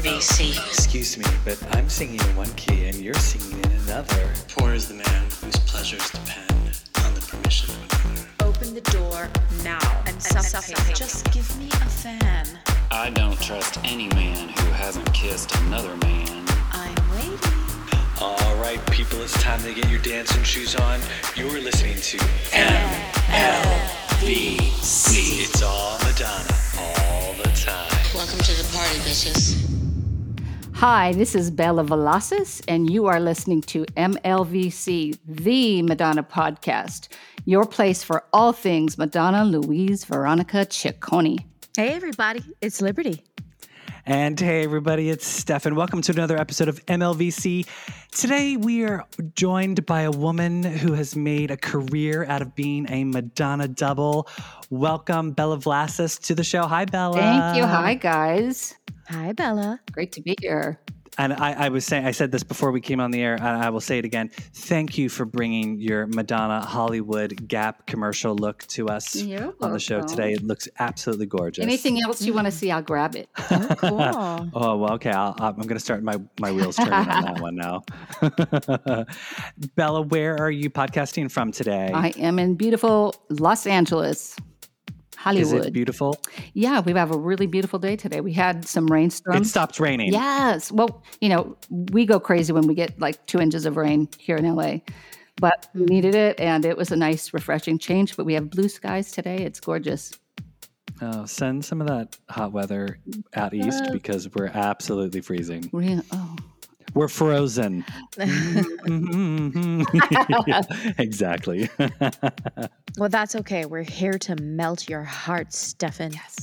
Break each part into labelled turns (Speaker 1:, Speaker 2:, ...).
Speaker 1: VC.
Speaker 2: Excuse me, but I'm singing in one key and you're singing in another.
Speaker 3: Poor is the man whose pleasures depend on the permission of another.
Speaker 1: Open the door now and suffocate. Just give me a fan.
Speaker 4: I don't trust any man who hasn't kissed another man.
Speaker 1: I'm waiting.
Speaker 2: All right, people, it's time to get your dancing shoes on. You're listening to MLVC. It's all Madonna, all the time.
Speaker 1: Welcome to the party, bitches.
Speaker 5: Hi, this is Bella Velasquez, and you are listening to MLVC, the Madonna podcast, your place for all things Madonna Louise Veronica Ciccone.
Speaker 6: Hey, everybody, it's Liberty.
Speaker 2: And hey, everybody, it's Stefan. Welcome to another episode of MLVC. Today, we are joined by a woman who has made a career out of being a Madonna double. Welcome, Bella Velasquez, to the show. Hi, Bella.
Speaker 5: Thank you. Hi, guys.
Speaker 6: Hi, Bella.
Speaker 5: Great to be here.
Speaker 2: And I, I was saying, I said this before we came on the air, and I will say it again. Thank you for bringing your Madonna Hollywood Gap commercial look to us on the show today. It looks absolutely gorgeous.
Speaker 5: Anything else you want to see, I'll grab it.
Speaker 6: Oh, cool.
Speaker 2: Oh well, okay. I'll, I'm going to start my my wheels turning on that one now. Bella, where are you podcasting from today?
Speaker 5: I am in beautiful Los Angeles,
Speaker 2: Is it beautiful?
Speaker 5: yeah, we have a really beautiful day today. We had some rainstorms.
Speaker 2: It stopped raining.
Speaker 5: Yes. Well, you know, we go crazy when we get like two inches of rain here in LA, but we hmm. needed it and it was a nice, refreshing change. But we have blue skies today. It's gorgeous.
Speaker 2: Oh, send some of that hot weather out east because we're absolutely freezing.
Speaker 5: Real, oh,
Speaker 2: We're frozen. exactly.
Speaker 6: well, that's okay. We're here to melt your heart, Stefan. Yes.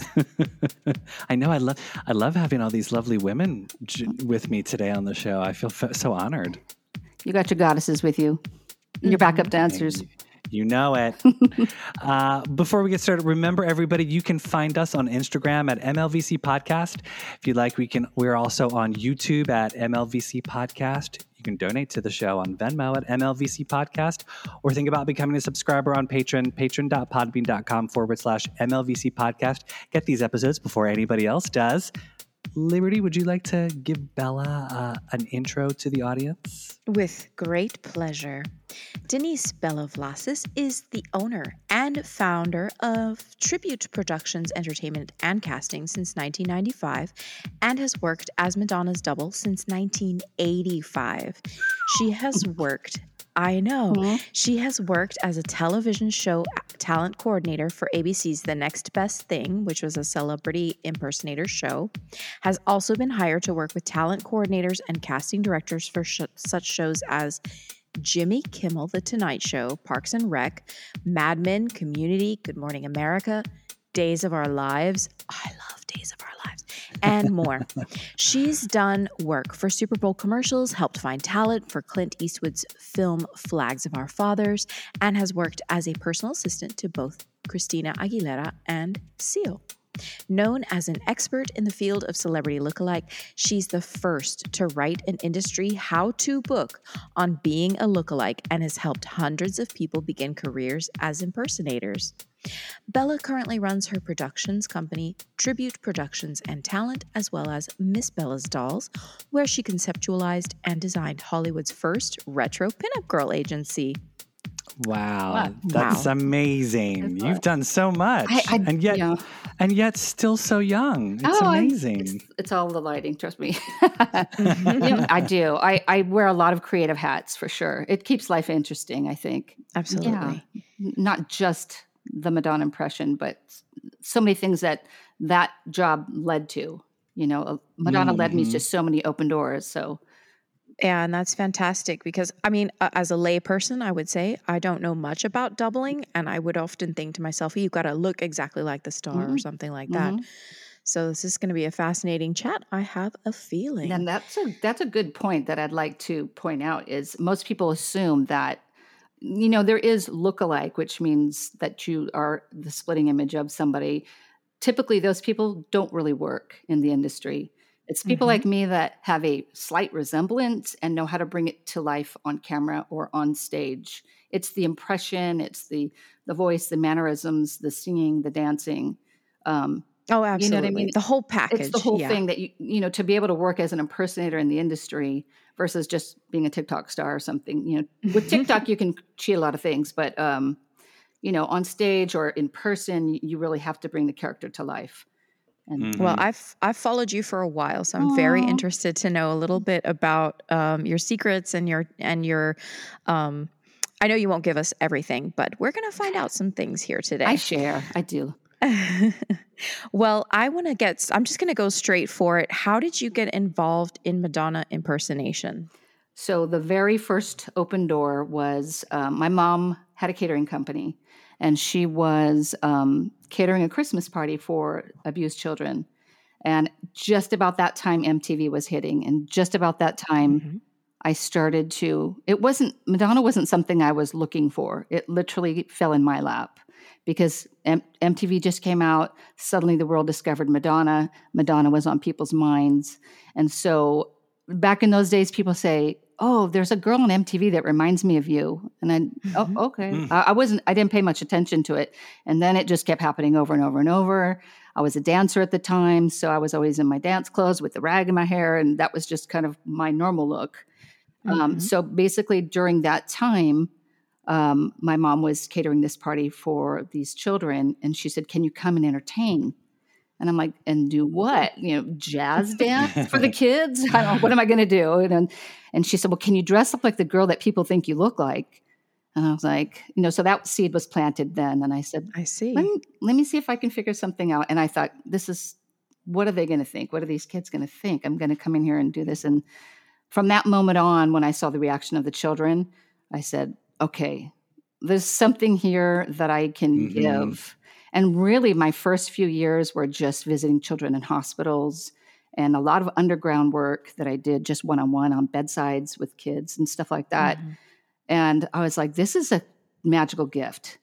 Speaker 2: I know. I love. I love having all these lovely women j- with me today on the show. I feel f- so honored.
Speaker 5: you got your goddesses with you, your backup mm-hmm. dancers.
Speaker 2: You know it. uh, before we get started, remember everybody, you can find us on Instagram at MLVC Podcast. If you'd like, we can. We're also on YouTube at MLVC Podcast. You can donate to the show on Venmo at MLVC Podcast, or think about becoming a subscriber on Patreon, patron.podbean.com forward slash MLVC Podcast. Get these episodes before anybody else does. Liberty, would you like to give Bella uh, an intro to the audience?
Speaker 6: With great pleasure. Denise Bella Velasquez is the owner and founder of Tribute Productions Entertainment and Casting since 1995 and has worked as Madonna's double since 1985. She has worked, I know, hmm? she has worked as a television show talent coordinator for ABC's The Next Best Thing, which was a celebrity impersonator show, has also been hired to work with talent coordinators and casting directors for sh- such shows as Jimmy Kimmel, The Tonight Show, Parks and Rec, Mad Men, Community, Good Morning America, Days of Our Lives. Oh, I love Days of Our Lives, and more. She's done work for Super Bowl commercials, helped find talent for Clint Eastwood's film Flags of Our Fathers, and has worked as a personal assistant to both Christina Aguilera and Seal. Known as an expert in the field of celebrity lookalike, she's the first to write an industry how to book on being a lookalike and has helped hundreds of people begin careers as impersonators. Bella currently runs her productions company, Tribute Productions and Talent, as well as Miss Bella's Dolls, where she conceptualized and designed Hollywood's first retro pinup girl agency.
Speaker 2: Wow,
Speaker 5: Wow.
Speaker 2: that's
Speaker 6: Wow.
Speaker 2: amazing. You've done so much,
Speaker 5: I- I-
Speaker 2: and yet,
Speaker 5: yeah.
Speaker 2: and yet, still so young. It's
Speaker 5: Oh, I-
Speaker 2: amazing.
Speaker 5: It's, it's all the lighting, trust me. Yeah, I do. I, I wear a lot of creative hats for sure. It keeps life interesting, I think.
Speaker 6: Absolutely.
Speaker 5: Yeah. Not just the Madonna impression, but so many things that that job led to. You know, uh, Madonna led me to so many open doors. So
Speaker 6: Yeah, and that's fantastic because I mean, uh, as a lay person, I would say I don't know much about doubling, and I would often think to myself, "You've got to look exactly like the star or
Speaker 5: Mhm.
Speaker 6: something like that."
Speaker 5: Mhm.
Speaker 6: So this is going to be a fascinating chat. I have a feeling.
Speaker 5: And that's a that's a good point that I'd like to point out is most people assume that you know there is lookalike, which means that you are the splitting image of somebody. Typically, those people don't really work in the industry. It's people
Speaker 6: Mhm.
Speaker 5: like me that have a slight resemblance and know how to bring it to life on camera or on stage. It's the impression, it's the the voice, the mannerisms, the singing, the dancing. Um,
Speaker 6: Oh, absolutely.
Speaker 5: mean?
Speaker 6: The whole package.
Speaker 5: It's the whole
Speaker 6: yeah.
Speaker 5: thing that you you know to be able to work as an impersonator in the industry versus just being a TikTok star or something. You know, with TikTok you can cheat a lot of things, but um, you know, on stage or in person, you really have to bring the character to life. And
Speaker 6: Well, I've I've followed you for a while, so I'm very interested to know a little bit about um, your secrets and your and your. Um, I know you won't give us everything, but we're gonna find out some things here today.
Speaker 5: I share, I do.
Speaker 6: well, I want to get. I'm just gonna go straight for it. How did you get involved in Madonna impersonation?
Speaker 5: So the very first open door was um, my mom had a catering company, and she was um, catering a Christmas party for abused children. And just about that time, MTV was hitting, and just about that time,
Speaker 6: Mhm.
Speaker 5: I started to. It wasn't Madonna wasn't something I was looking for. It literally fell in my lap because M- MTV just came out. Suddenly, the world discovered Madonna. Madonna was on people's minds, and so back in those days, people say, "Oh, there's a girl on MTV that reminds me of you," and I,
Speaker 6: Mhm.
Speaker 5: oh, okay.
Speaker 2: Mm.
Speaker 5: I, I wasn't. I didn't pay much attention to it, and then it just kept happening over and over and over. I was a dancer at the time, so I was always in my dance clothes with the rag in my hair, and that was just kind of my normal look. Um,
Speaker 6: Mhm.
Speaker 5: so basically, during that time, um, my mom was catering this party for these children, and she said, "Can you come and entertain?" And I'm like, "And do what? You know, jazz dance for the kids? I don't know. What am I going to do?" And then- and she said, "Well, can you dress up like the girl that people think you look like?" And I was like, "You know," so that seed was planted then, and I said,
Speaker 6: I see.
Speaker 5: let me, let me see if I can figure something out. And I thought, this is, what are they going to think? What are these kids going to think? I'm going to come in here and do this. And from that moment on, when I saw the reaction of the children, I said, okay, there's something here that I can
Speaker 2: Mhm.
Speaker 5: give. And really, my first few years were just visiting children in hospitals and a lot of underground work that I did just one on one on bedsides with kids and stuff like that.
Speaker 6: Mhm.
Speaker 5: And I was like, this is a magical gift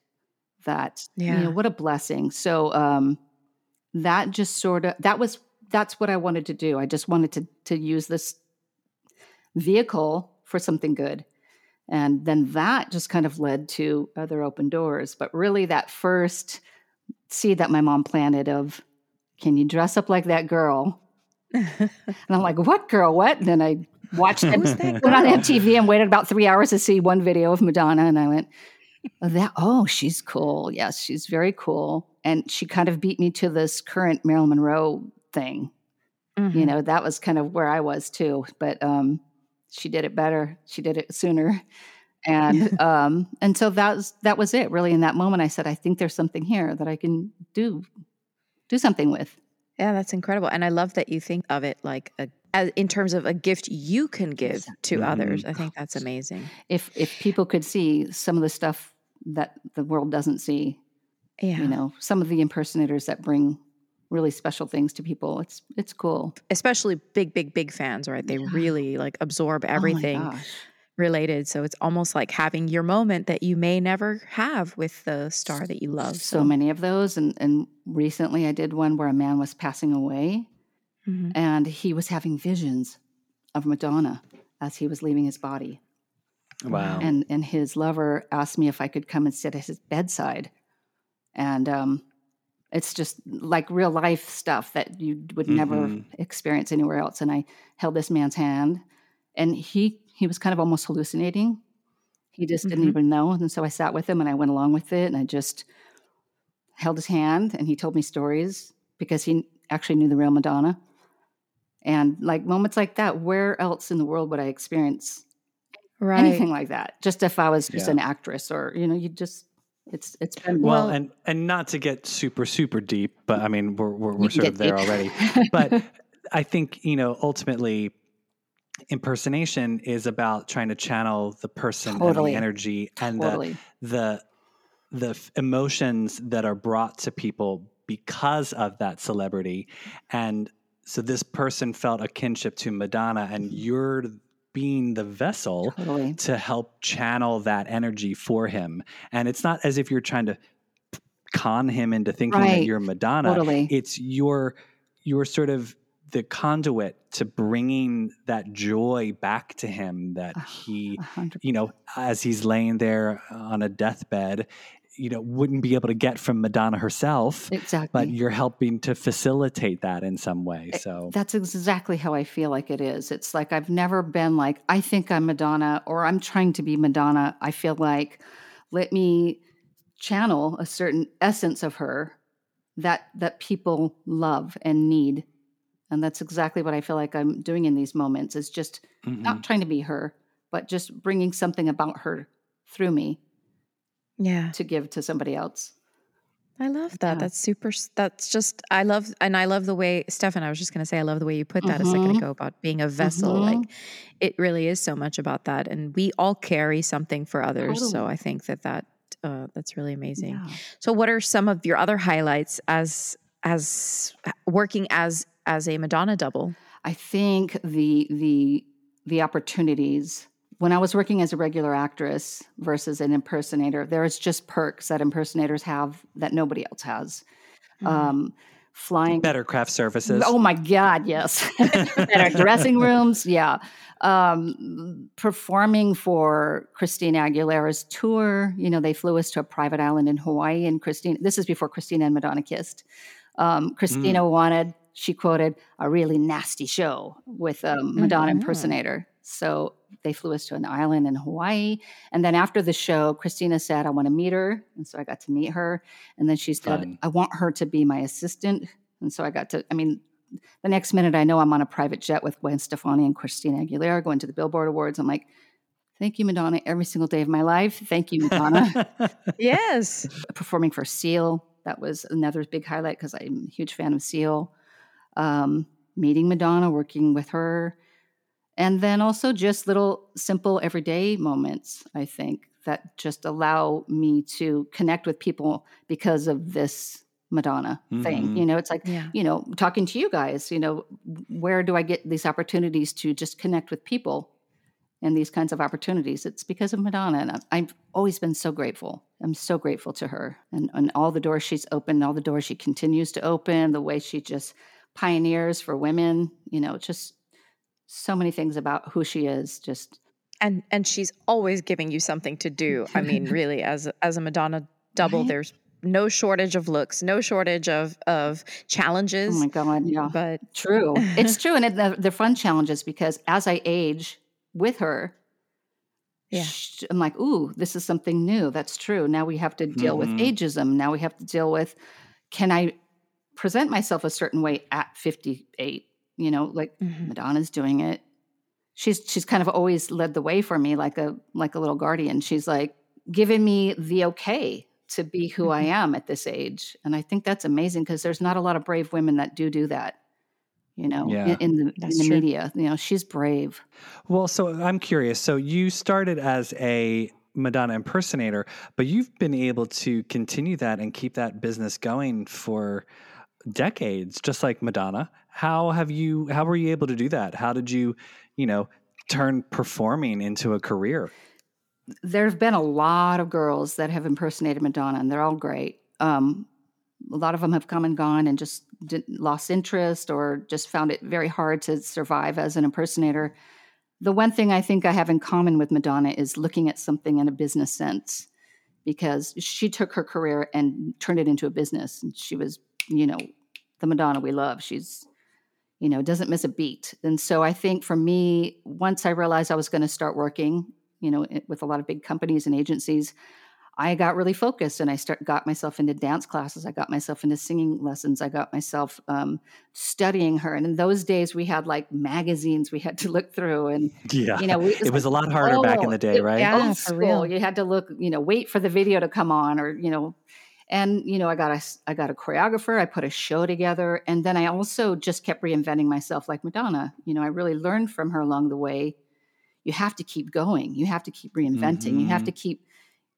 Speaker 5: that, you
Speaker 6: Yeah.
Speaker 5: know, what a blessing. So um, that just sort of, that was, that's what I wanted to do. I just wanted to, to use this vehicle for something good. And then that just kind of led to other open doors. But really, that first seed that my mom planted of, can you dress up like that girl? And I'm like, what girl? What? And then I watched it, went on? MTV and waited about three hours to see one video of Madonna. And I went, oh, that, oh, she's cool. Yes, she's very cool. And she kind of beat me to this current Marilyn Monroe thing. You
Speaker 6: Mhm.
Speaker 5: know, that was kind of where I was too. But um, she did it better. She did it sooner. And um, and so that was that was it. Really, in that moment, I said, I think there's something here that I can do do something with.
Speaker 6: Yeah, that's incredible. And I love that you think of it like a as, in terms of a gift you can give to
Speaker 2: Mhm.
Speaker 6: others. I think that's amazing.
Speaker 5: If if people could see some of the stuff that the world doesn't see,
Speaker 6: Yeah.
Speaker 5: you know, some of the impersonators that bring really special things to people, it's it's cool.
Speaker 6: Especially big, big, big fans, right? They
Speaker 5: Yeah.
Speaker 6: really like absorb
Speaker 5: Oh my
Speaker 6: everything
Speaker 5: gosh.
Speaker 6: Related. So it's almost like having your moment that you may never have with the star that you love.
Speaker 5: so many of those, and and recently I did one where a man was passing away,
Speaker 6: Mhm.
Speaker 5: and he was having visions of Madonna as he was leaving his body.
Speaker 2: Wow.
Speaker 5: And and his lover asked me if I could come and sit at his bedside. And um it's just like real life stuff that you would never
Speaker 2: Mhm.
Speaker 5: experience anywhere else. And I held this man's hand and he he was kind of almost hallucinating. He just didn't
Speaker 6: Mhm.
Speaker 5: even know. And so I sat with him and I went along with it and I just held his hand and he told me stories because he actually knew the real Madonna. And like moments like that, where else in the world would I experience
Speaker 6: right.
Speaker 5: anything like that? Just if I was just
Speaker 2: Yeah.
Speaker 5: an actress or, you know, you just it's it's been
Speaker 2: Well,
Speaker 6: Well-
Speaker 2: and and not to get super super deep, but I mean we're we're, we're sort of there
Speaker 5: deep.
Speaker 2: already. But I think you know ultimately impersonation is about trying to channel the person and the energy and
Speaker 5: totally.
Speaker 2: the the the emotions that are brought to people because of that celebrity and so this person felt a kinship to Madonna and you're being the vessel
Speaker 5: Totally.
Speaker 2: to help channel that energy for him. And it's not as if you're trying to con him into thinking that you're Madonna.
Speaker 5: Totally.
Speaker 2: It's your your sort of the conduit to bringing that joy back to him that
Speaker 5: Ah,
Speaker 2: he
Speaker 5: A hundred
Speaker 2: you know as he's laying there on a deathbed you know wouldn't be able to get from Madonna herself,
Speaker 5: exactly.
Speaker 2: but you're helping to facilitate that in some way. So
Speaker 5: That's exactly how I feel like it is. It's like I've never been like, I think I'm Madonna or I'm trying to be Madonna. I feel like, let me channel a certain essence of her that that people love and need. And that's exactly what I feel like I'm doing in these moments is just
Speaker 2: mhm.
Speaker 5: not trying to be her, but just bringing something about her through me
Speaker 6: Yeah.
Speaker 5: to give to somebody else.
Speaker 6: I love that.
Speaker 5: Yeah.
Speaker 6: That's super. That's just, I love, and I love the way, Stefan, I was just going to say, I love the way you put that a second ago about being a vessel.
Speaker 5: Mhm.
Speaker 6: Like, it really is so much about that. And we all carry something for others. So I think that that, uh, that's really amazing.
Speaker 5: Yeah.
Speaker 6: So what are some of your other highlights as, as working as, as a Madonna double?
Speaker 5: I think the the the opportunities when I was working as a regular actress versus an impersonator, there's just perks that impersonators have that nobody else has. Um, flying
Speaker 2: better craft services.
Speaker 5: Oh my God, yes. Better dressing rooms, yeah. Um, performing for Christina Aguilera's tour, you know, they flew us to a private island in Hawaii, and Christina, this is before Christina and Madonna kissed. Um, Christina wanted, she quoted, a really nasty show with a Madonna
Speaker 6: Mhm.
Speaker 5: impersonator. So they flew us to an island in Hawaii. And then after the show, Christina said, I want to meet her. And so I got to meet her. And then she said,
Speaker 2: Fun.
Speaker 5: I want her to be my assistant. And so I got to, I mean, the next minute I know I'm on a private jet with Gwen Stefani and Christina Aguilera going to the Billboard Awards. I'm like, thank you, Madonna, every single day of my life. Thank you, Madonna.
Speaker 6: Yes.
Speaker 5: Performing for Seal, that was another big highlight because I'm a huge fan of Seal. Um, meeting Madonna, working with her. And then also just little simple everyday moments, I think, that just allow me to connect with people because of this Madonna thing.
Speaker 2: Mhm.
Speaker 5: You know, it's like,
Speaker 6: Yeah.
Speaker 5: you know, talking to you guys, you know, where do I get these opportunities to just connect with people and these kinds of opportunities? It's because of Madonna. And I- I've always been so grateful. I'm so grateful to her and, and all the doors she's opened, all the doors she continues to open, the way she just pioneers for women, you know, just so many things about who she is. Just,
Speaker 6: and and she's always giving you something to do. I mean, really, as as a Madonna double,
Speaker 5: Right?
Speaker 6: there's no shortage of looks, no shortage of of challenges.
Speaker 5: oh my God, yeah.
Speaker 6: But
Speaker 5: True. it's true. And it, they're, they're fun challenges because as I age with her,
Speaker 6: Yeah.
Speaker 5: I'm like, ooh, this is something new. That's true. Now we have to deal with
Speaker 2: Mhm.
Speaker 5: ageism. Now we have to deal with can I present myself a certain way at 58? You know, like
Speaker 6: Mhm.
Speaker 5: Madonna's doing it. She's she's kind of always led the way for me like a like a little guardian. She's like giving me the okay to be who I
Speaker 6: Mhm.
Speaker 5: am at this age. And I think that's amazing because there's not a lot of brave women that do do that. You know,
Speaker 2: Yeah.
Speaker 5: in, in the, in the media, you know, she's brave.
Speaker 2: Well, so I'm curious. So you started as a Madonna impersonator, but you've been able to continue that and keep that business going for decades, just like Madonna. How have you? How were you able to do that? How did you, you know, turn performing into a career?
Speaker 5: there have been a lot of girls that have impersonated Madonna, and they're all great. Um, a lot of them have come and gone and just lost interest or just found it very hard to survive as an impersonator. The one thing I think I have in common with Madonna is looking at something in a business sense because she took her career and turned it into a business. And she was, you know, the Madonna we love. She's, you know, doesn't miss a beat. And so I think for me, once I realized I was going to start working, you know, with a lot of big companies and agencies, I got really focused and I start got myself into dance classes. I got myself into singing lessons. I got myself um, studying her. And in those days, we had like magazines we had to look through, and
Speaker 2: Yeah,
Speaker 5: you know, we,
Speaker 2: it was a lot harder back in the day,
Speaker 5: it-
Speaker 2: right?
Speaker 6: Yeah,
Speaker 5: old
Speaker 6: for
Speaker 5: school.
Speaker 6: real.
Speaker 5: You had to look, you know, wait for the video to come on, or you know, and you know, I got a I got a choreographer. I put a show together, and then I also just kept reinventing myself, like Madonna. You know, I really learned from her along the way. You have to keep going. You have to keep reinventing. You have
Speaker 2: Mhm.
Speaker 5: to keep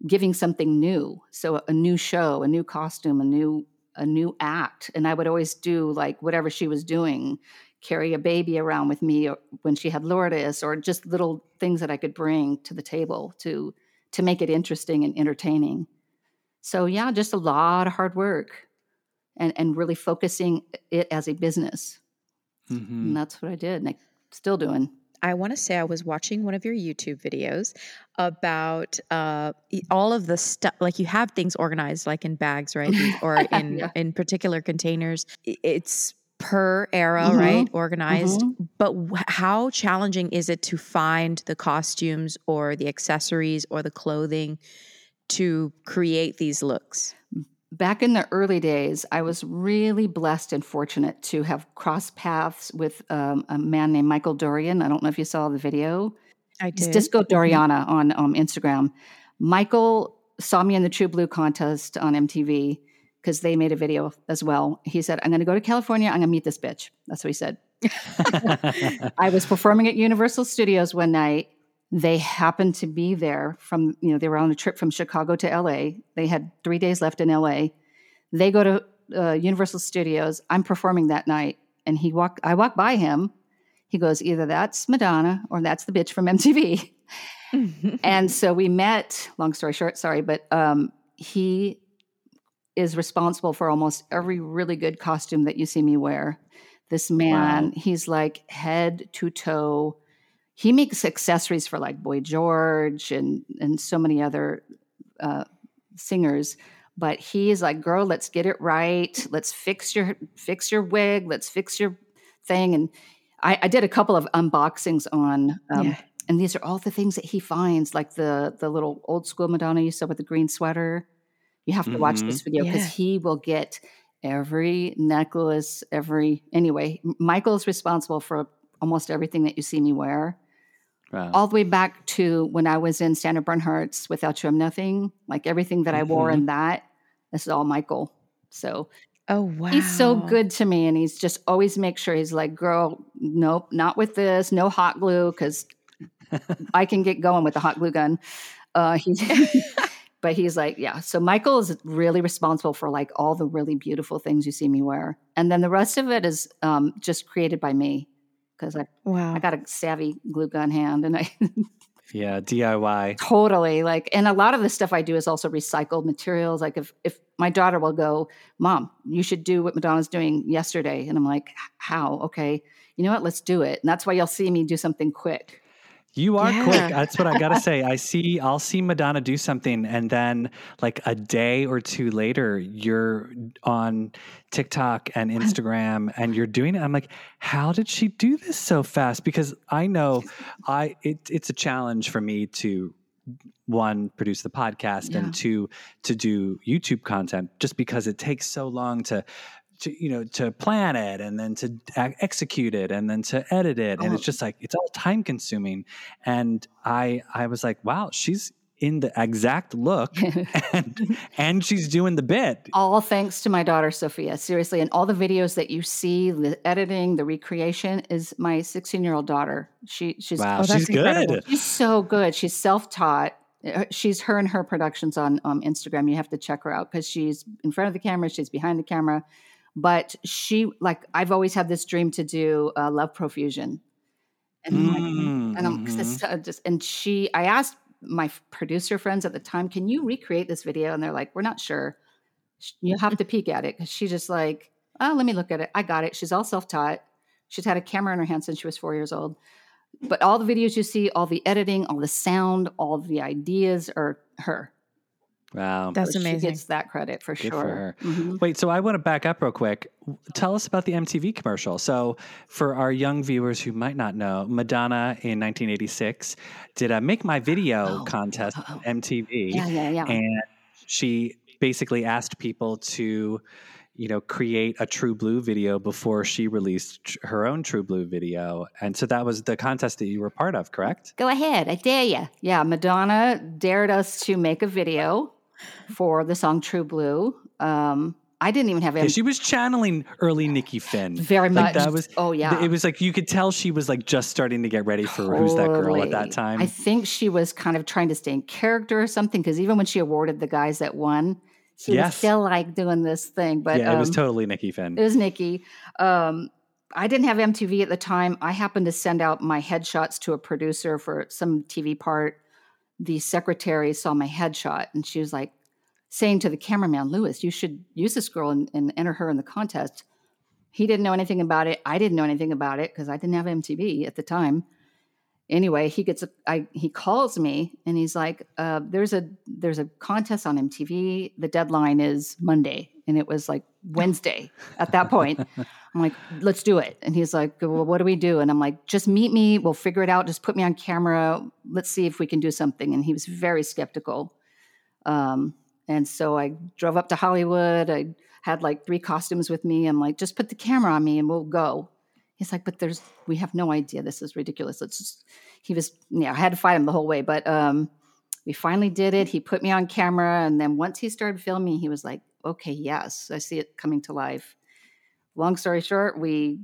Speaker 5: giving something new. So a new show, a new costume, a new a new act. And I would always do like whatever she was doing, carry a baby around with me or when she had Lourdes, or just little things that I could bring to the table to to make it interesting and entertaining. So yeah, just a lot of hard work and and really focusing it as a business.
Speaker 2: Mhm.
Speaker 5: And that's what I did. And I'm still doing.
Speaker 6: I want to say I was watching one of your YouTube videos about uh, all of the stuff. Like you have things organized, like in bags, right, or in
Speaker 5: Yeah.
Speaker 6: in particular containers. It's per era,
Speaker 5: Mhm,
Speaker 6: right, organized.
Speaker 5: mhm.
Speaker 6: But wh- how challenging is it to find the costumes or the accessories or the clothing to create these looks?
Speaker 5: Back in the early days, I was really blessed and fortunate to have crossed paths with um, a man named Michael Dorian. I don't know if you saw the video.
Speaker 6: I
Speaker 5: It's
Speaker 6: did.
Speaker 5: Disco Doriana on um, Instagram. Michael saw me in the True Blue contest on MTV because they made a video as well. He said, I'm going to go to California. I'm going to meet this bitch. That's what he said. I was performing at Universal Studios one night. They happened to be there from, you know, they were on a trip from Chicago to LA. They had three days left in LA. They go to uh, Universal Studios. I'm performing that night. And he walk, I walk by him. He goes, either that's Madonna or that's the bitch from MTV. and so we met, long story short, sorry, but um, he is responsible for almost every really good costume that you see me wear. This man, he's like head to toe. He makes accessories for like Boy George and and so many other uh, singers. But he is like, girl, let's get it right. Let's fix your fix your wig. Let's fix your thing. And I, I did a couple of unboxings on um,
Speaker 6: Yeah.
Speaker 5: and these are all the things that he finds, like the the little old school Madonna you saw with the green sweater. You have to watch
Speaker 2: Mhm.
Speaker 5: this video because
Speaker 6: Yeah.
Speaker 5: he will get every necklace, every anyway. Michael's responsible for almost everything that you see me wear,
Speaker 2: Wow.
Speaker 5: all the way back to when I was in Sandra Bernhard's Without You I'm Nothing. Like everything that I wore
Speaker 2: Mhm.
Speaker 5: in that, this is all Michael. So
Speaker 6: oh wow.
Speaker 5: He's so good to me, and he's just always make sure he's like, "Girl, nope, not with this. No hot glue, because I can get going with the hot glue gun." Uh, he, but he's like, yeah. So Michael is really responsible for like all the really beautiful things you see me wear, and then the rest of it is um, just created by me because I
Speaker 6: Wow.
Speaker 5: I got a savvy glue gun hand, and I
Speaker 2: yeah, DIY.
Speaker 5: Totally. Like, and a lot of the stuff I do is also recycled materials. Like, if if my daughter will go, Mom, you should do what Madonna's doing yesterday, and I'm like, How? Okay, you know what? Let's do it. And that's why you'll see me do something quick.
Speaker 2: You are
Speaker 6: Yeah.
Speaker 2: quick. That's what I gotta say. I see. I'll see Madonna do something, and then like a day or two later, you're on TikTok and Instagram, and you're doing it. I'm like, how did she do this so fast? Because I know, I it, it's a challenge for me to one produce the podcast
Speaker 5: Yeah.
Speaker 2: and two to do YouTube content, just because it takes so long to. To, you know to plan it and then to execute it and then to edit it and
Speaker 5: Oh.
Speaker 2: it's just like it's all time consuming and i i was like wow she's in the exact look and and she's doing the bit
Speaker 5: All thanks to my daughter Sophia. Seriously, and all the videos that you see, the editing, the recreation, is my 16 year old daughter. She she's
Speaker 2: wow
Speaker 6: Oh, that's
Speaker 2: she's
Speaker 6: incredible.
Speaker 2: good
Speaker 5: She's so good. She's self taught. She's her and her productions on um, Instagram. You have to check her out because she's in front of the camera, she's behind the camera. But she, like, I've always had this dream to do uh, love profusion. And I'm like,
Speaker 2: Mm,
Speaker 5: and I'm 'cause it's so- just, and she, I asked my producer friends at the time, can you recreate this video? And they're like, we're not sure. You have to peek at it because she's just like, oh, let me look at it. I got it. She's all self taught. She's had a camera in her hand since she was four years old. But all the videos you see, all the editing, all the sound, all the ideas are her.
Speaker 2: Wow
Speaker 6: That's
Speaker 5: So She
Speaker 6: amazing.
Speaker 5: gets that credit for
Speaker 2: Good
Speaker 5: sure.
Speaker 2: for her.
Speaker 5: Mhm.
Speaker 2: Wait, so I want to back up real quick. Tell us about the MTV commercial. So, for our young viewers who might not know, Madonna in 1986 did a Make My Video
Speaker 5: Oh,
Speaker 2: contest
Speaker 5: oh, oh.
Speaker 2: on MTV.
Speaker 5: Yeah, yeah, yeah.
Speaker 2: and she basically asked people to you know create a true blue video before she released her own true blue video and so that was the contest that you were part of correct
Speaker 5: Go ahead. I dare you. Yeah, Madonna dared us to make a video for the song True Blue. Um, I didn't even have
Speaker 2: yeah, she was channeling early nikki finn
Speaker 5: Very
Speaker 2: like
Speaker 5: much.
Speaker 2: that was
Speaker 5: Oh, yeah.
Speaker 2: it was like you could tell she was like just starting to get ready for who's that girl at that time
Speaker 5: I think she was kind of trying to stay in character or something because even when she awarded the guys that won, she was still like doing this thing. But
Speaker 2: yeah it was
Speaker 5: um,
Speaker 2: totally nikki finn
Speaker 5: It was Nikki. Um, I didn't have MTV at the time. I happened to send out my headshots to a producer for some TV part. The secretary saw my headshot and she was like saying to the cameraman, Lewis, you should use this girl and, and enter her in the contest. He didn't know anything about it. I didn't know anything about it because I didn't have MTV at the time. anyway, he gets a, I, he calls me and he's like, uh, "There's a there's a contest on MTV. The deadline is Monday." And it was like Wednesday at that point. I'm like, let's do it. And he's like, well, what do we do? And I'm like, just meet me. We'll figure it out. Just put me on camera. Let's see if we can do something. And he was very skeptical. Um, and so I drove up to Hollywood. I had like three costumes with me. I'm like, just put the camera on me and we'll go. He's like, but there's, we have no idea. This is ridiculous. Let's just, he was, yeah, I had to fight him the whole way. But um, we finally did it. He put me on camera. And then once he started filming, he was like, okay, yes, I see it coming to life. Long story short, we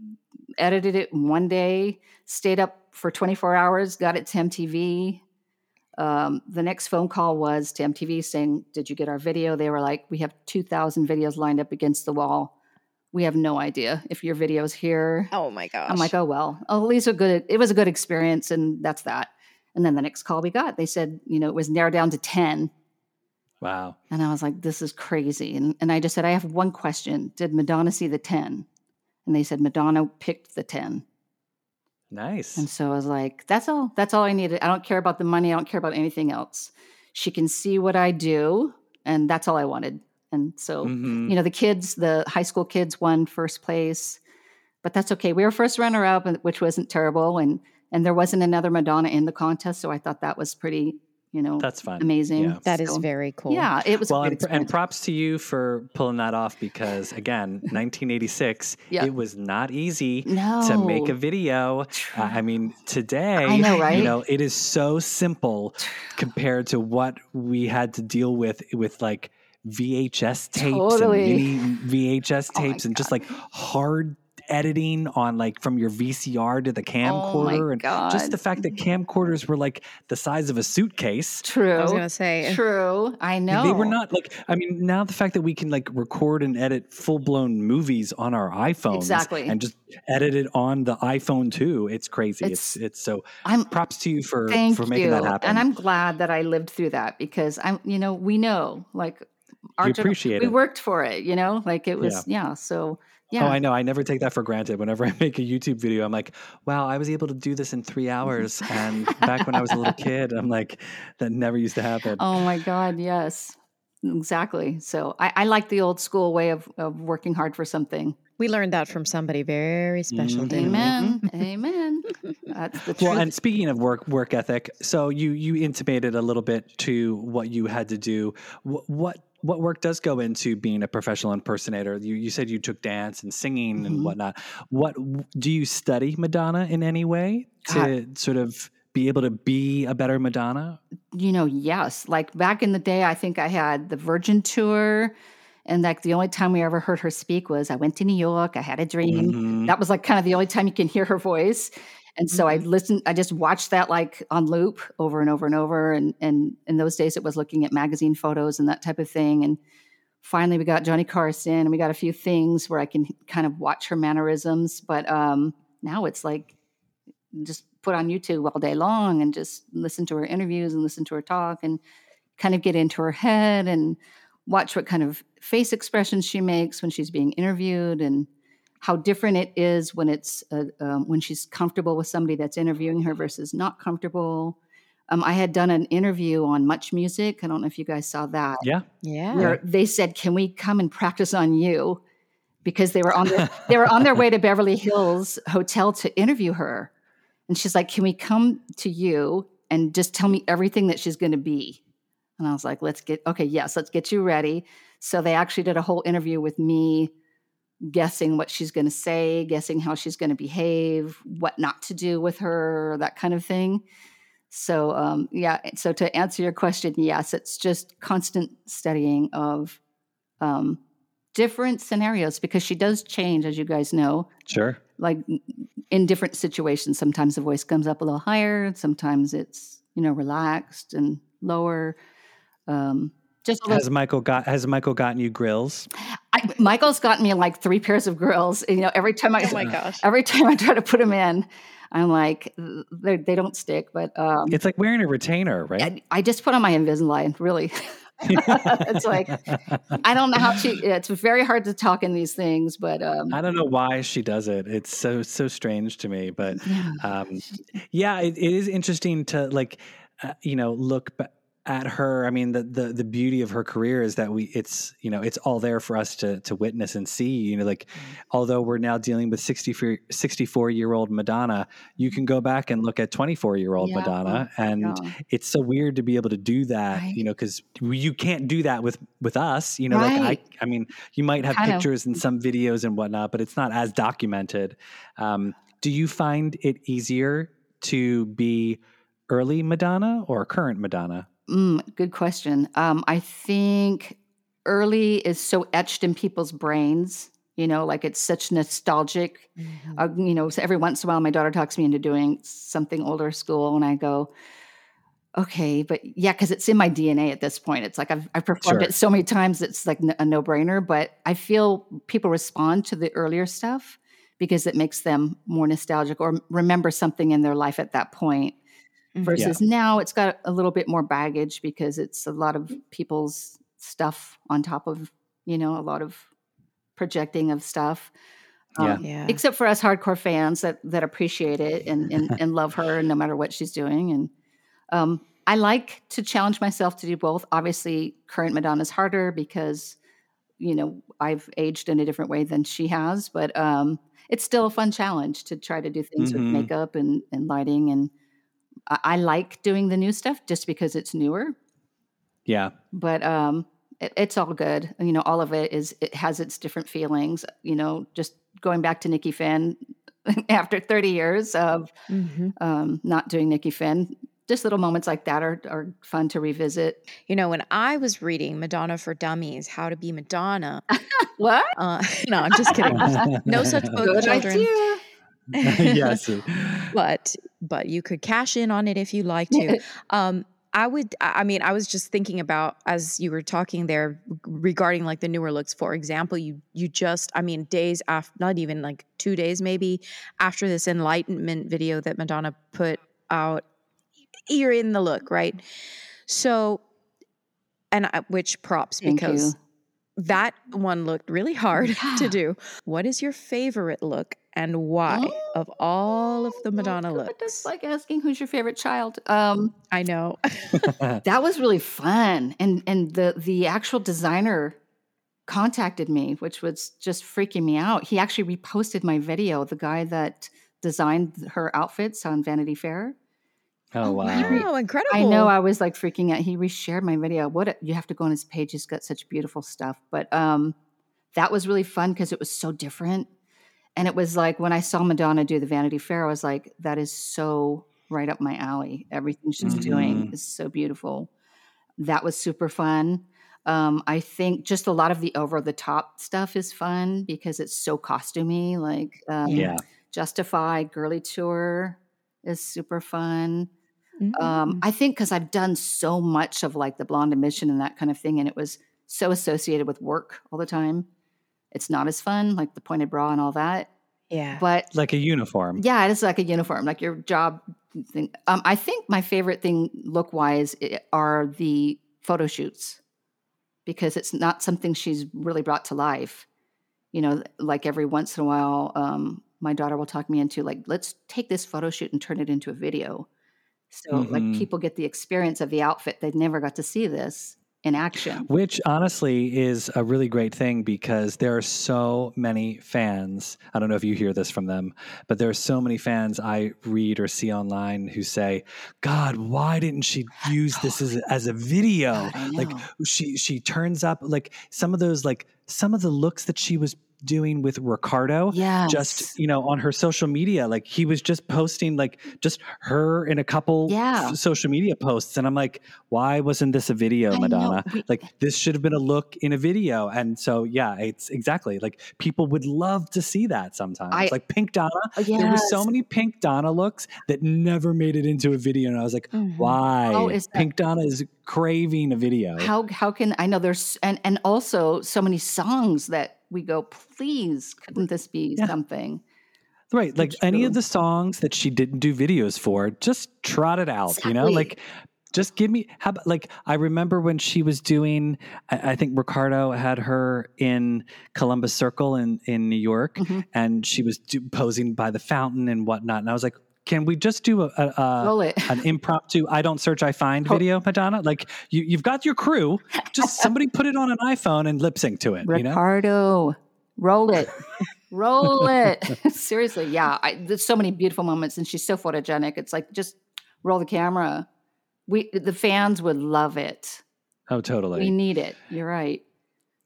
Speaker 5: edited it in one day, stayed up for 24 hours, got it to MTV. Um, the next phone call was to MTV saying, Did you get our video? They were like, We have 2,000 videos lined up against the wall. We have no idea if your video's here.
Speaker 6: Oh my gosh.
Speaker 5: I'm like, Oh, well, oh, at least a good, it was a good experience. And that's that. And then the next call we got, they said, You know, it was narrowed down to 10.
Speaker 2: Wow.
Speaker 5: And I was like, this is crazy. And, and I just said, I have one question. Did Madonna see the 10? And they said, Madonna picked the 10.
Speaker 2: Nice.
Speaker 5: And so I was like, that's all. That's all I needed. I don't care about the money. I don't care about anything else. She can see what I do. And that's all I wanted. And so,
Speaker 2: Mhm.
Speaker 5: you know, the kids, the high school kids won first place, but that's okay. We were first runner up, which wasn't terrible. And, and there wasn't another Madonna in the contest. So I thought that was pretty, you know,
Speaker 2: That's fun.
Speaker 5: amazing.
Speaker 2: Yeah.
Speaker 6: That is
Speaker 5: So,
Speaker 6: very cool.
Speaker 5: Yeah, it was a
Speaker 2: Well, and, and props to you for pulling that off because, again, 1986,
Speaker 5: Yeah.
Speaker 2: it was not easy
Speaker 5: no.
Speaker 2: to make a video. Uh, I mean, today,
Speaker 5: I know, right?
Speaker 2: you know, it is so simple compared to what we had to deal with with like VHS tapes
Speaker 5: Totally.
Speaker 2: and mini VHS
Speaker 5: Oh my
Speaker 2: tapes and just like hard editing on like from your VCR to the
Speaker 5: Oh my
Speaker 2: camcorder and just the fact that camcorders were like the size of a suitcase
Speaker 5: True.
Speaker 6: I was gonna say
Speaker 5: True. I know.
Speaker 2: they were not like I mean now the fact that we can like record and edit full blown movies on our iPhones
Speaker 5: Exactly.
Speaker 2: and just edit it on the iPhone too. It's crazy. It's
Speaker 5: It's-
Speaker 2: it's, so
Speaker 5: I'm
Speaker 2: props to you for
Speaker 5: thank
Speaker 2: for making
Speaker 5: you.
Speaker 2: that happen.
Speaker 5: And I'm glad that I lived through that because I'm, you know, we know like our
Speaker 2: You
Speaker 5: gener-
Speaker 2: appreciate
Speaker 5: we
Speaker 2: it.
Speaker 5: worked for it, you know, like it was, yeah. so yeah.
Speaker 2: Oh, I know. I never take that for granted. Whenever I make a YouTube video, I'm like, wow, I was able to do this in three hours. And back when I was a little kid, I'm like, that never used to happen.
Speaker 5: oh my God. Yes, exactly. So I, I like the old school way of, of working hard for something.
Speaker 6: we learned that from somebody very special,
Speaker 2: Mhm.
Speaker 5: Amen. Amen. That's the truth.
Speaker 2: Well, and speaking of work work ethic, so you you intimated a little bit to what you had to do. What what, what work does go into being a professional impersonator? You you said you took dance and singing and
Speaker 5: Mhm.
Speaker 2: whatnot. What do you study Madonna in any way to sort of be able to be a better Madonna?
Speaker 5: you know, yes. Like back in the day, I think I had the Virgin tour. And like the only time we ever heard her speak was I went to New York, I had a dream.
Speaker 2: Mhm.
Speaker 5: That was like kind of the only time you can hear her voice. And so I listened, I just watched that like on loop over and over and over. And and in those days it was looking at magazine photos and that type of thing. And finally we got Johnny Carson and we got a few things where I can kind of watch her mannerisms. But um now it's like just put on YouTube all day long and just listen to her interviews and listen to her talk and kind of get into her head and watch what kind of face expressions she makes when she's being interviewed and how different it is when it's uh, um, when she's comfortable with somebody that's interviewing her versus not comfortable. Um, I had done an interview on Much Music. I don't know if you guys saw that
Speaker 2: Yeah.
Speaker 6: Yeah.
Speaker 5: where they said, "Can we come and practice on you?" Because they were on their, they were on their way to Beverly Hills Hotel to interview her, and she's like, "Can we come to you and just tell me everything that she's going to be?" And I was like, "Let's get okay, yes, let's get you ready." So they actually did a whole interview with me, guessing what she's going to say, guessing how she's going to behave, what not to do with her, that kind of thing. So um, yeah, so to answer your question, yes, it's just constant studying of um, different scenarios because she does change, as you guys know,
Speaker 2: Sure.
Speaker 5: like in different situations. Sometimes the voice comes up a little higher, sometimes it's you know relaxed and lower. Um, just a little
Speaker 2: Has Michael got has Michael gotten you grills?
Speaker 5: I, Michael's gotten me like three pairs of grills. You know, every time I
Speaker 6: Oh my gosh.
Speaker 5: every time I try to put them in, I'm like they they don't stick. But um,
Speaker 2: It's like wearing a retainer, right?
Speaker 5: I, I just put on my Invisalign. Really, it's like I don't know how she. It's very hard to talk in these things, but um,
Speaker 2: I don't know why she does it. It's so so strange to me, but
Speaker 5: yeah.
Speaker 2: um, yeah, it, it is interesting to like uh, you know look ba- at her. I mean, the, the the beauty of her career is that we it's you know it's all there for us to to witness and see. You know, like although we're now dealing with 64, 64 year old Madonna, you can go back and look at twenty four year old
Speaker 5: Yeah.
Speaker 2: Madonna, and
Speaker 5: Yeah.
Speaker 2: it's so weird to be able to do that.
Speaker 5: Right.
Speaker 2: You know, because you can't do that with with us. You know, like I I mean, you might have
Speaker 5: Kind of.
Speaker 2: pictures and some videos and whatnot, but it's not as documented. Um, do you find it easier to be early Madonna or current Madonna?
Speaker 5: Mm, good question. Um, I think early is so etched in people's brains. You know, like it's such nostalgic. Uh, you know, so every once in a while, my daughter talks me into doing something older school, and I go, "Okay, but yeah," because it's in my DNA at this point. It's like I've I've performed
Speaker 2: Sure.
Speaker 5: it so many times, it's like a no brainer. But I feel people respond to the earlier stuff because it makes them more nostalgic or remember something in their life at that point Versus now it's got a little bit more baggage because it's a lot of people's stuff on top of you know a lot of projecting of stuff
Speaker 2: Yeah.
Speaker 5: Um,
Speaker 6: Yeah.
Speaker 5: except for us hardcore fans that that appreciate it and and, and love her no matter what she's doing and um, i like to challenge myself to do both obviously current madonna's harder because you know i've aged in a different way than she has but um, it's still a fun challenge to try to do things
Speaker 2: Mhm.
Speaker 5: with makeup and, and lighting and I, I like doing the new stuff just because it's newer
Speaker 2: Yeah.
Speaker 5: but um it, it's all good you know all of it is it has its different feelings you know just going back to nikki finn after 30 years of
Speaker 6: Mhm.
Speaker 5: um not doing nikki finn just little moments like that are, are fun to revisit
Speaker 6: You know, when I was reading Madonna for Dummies, How to Be Madonna,
Speaker 5: what
Speaker 6: uh, no, I'm just kidding. No such book,
Speaker 5: good
Speaker 6: children.
Speaker 5: idea
Speaker 2: yes.
Speaker 6: but but you could cash in on it if you like to. Um, I would. I mean, I was just thinking about as you were talking there regarding like the newer looks. For example, you you just. I mean, days after, not even like two days, maybe after this enlightenment video that Madonna put out, you're in the look, right? So, and I, which props
Speaker 5: Thank
Speaker 6: because
Speaker 5: you.
Speaker 6: that one looked really hard to do. What is your favorite look and why of all of the Madonna looks.
Speaker 5: It's like asking who's your favorite child. Um
Speaker 6: I know.
Speaker 5: that was really fun. And and the the actual designer contacted me which was just freaking me out. He actually reposted my video the guy that designed her outfits on vanity fair.
Speaker 2: Oh wow.
Speaker 6: Wow, incredible.
Speaker 5: i know i was like freaking out. He reshared my video. What a, you have to go on his page. He's got such beautiful stuff. But um that was really fun because it was so different and it was like when i saw madonna do the vanity fair i was like that is so right up my alley everything she's doing
Speaker 2: Mhm.
Speaker 5: is so beautiful that was super fun um, i think just a lot of the over the top stuff is fun because it's so costumey like um,
Speaker 2: Yeah.
Speaker 5: justify girly tour is super fun
Speaker 6: Mm.
Speaker 5: um, I think because I've done so much of like the Blond Ambition and that kind of thing, and it was so associated with work all the time. It's not as fun, like the pointed bra and all that.
Speaker 6: yeah.
Speaker 5: But
Speaker 2: Like a uniform.
Speaker 5: yeah, it is like a uniform, like your job thing. Um, I think my favorite thing look wise are the photo shoots because it's not something she's really brought to life. You know, like every once in a while, um, my daughter will talk me into like, let's take this photo shoot and turn it into a video. So like
Speaker 2: Mhm.
Speaker 5: people get the experience of the outfit. They never got to see this in action.
Speaker 2: Which honestly is a really great thing because there are so many fans. I don't know if you hear this from them, but there are so many fans I read or see online who say, "God, why didn't she use this as a, as a video?
Speaker 5: God,
Speaker 2: like she she turns up like some of those like some of the looks that she was doing with Ricardo
Speaker 5: Yeah.
Speaker 2: just you know on her social media. Like he was just posting like just her in a couple
Speaker 5: Yeah.
Speaker 2: f- social media posts. And i'm like why wasn't this a video madonna?
Speaker 5: We-
Speaker 2: like this should have been a look in a video. And so yeah it's exactly like people would love to see that sometimes.
Speaker 5: I-
Speaker 2: like pink donna
Speaker 5: Oh,
Speaker 2: there were so many pink donna looks that never made it into a video. And i was like
Speaker 6: Mhm.
Speaker 2: why?
Speaker 5: Oh, is that-
Speaker 2: pink donna is craving a video
Speaker 5: how how can I know there's and and also so many songs that we go, please, couldn't this be
Speaker 2: Yeah.
Speaker 5: something?
Speaker 2: Right. Like any of the songs that she didn't do videos for, just trot it out, you know? Like just give me how about like I remember when she was doing I, I think Ricardo had her in Columbus Circle in in New York
Speaker 5: Mhm.
Speaker 2: and she was do, posing by the fountain and whatnot and I was like can we just do a, a, a an impromptu I don't search I find video Madonna like you you've got your crew just somebody put it on an iPhone and lip sync to it you know
Speaker 5: Ricardo, roll it, roll it. Seriously, yeah. I, there's so many beautiful moments, and she's so photogenic. It's like just roll the camera. We the fans would love it.
Speaker 2: oh totally
Speaker 5: We need it. You're right.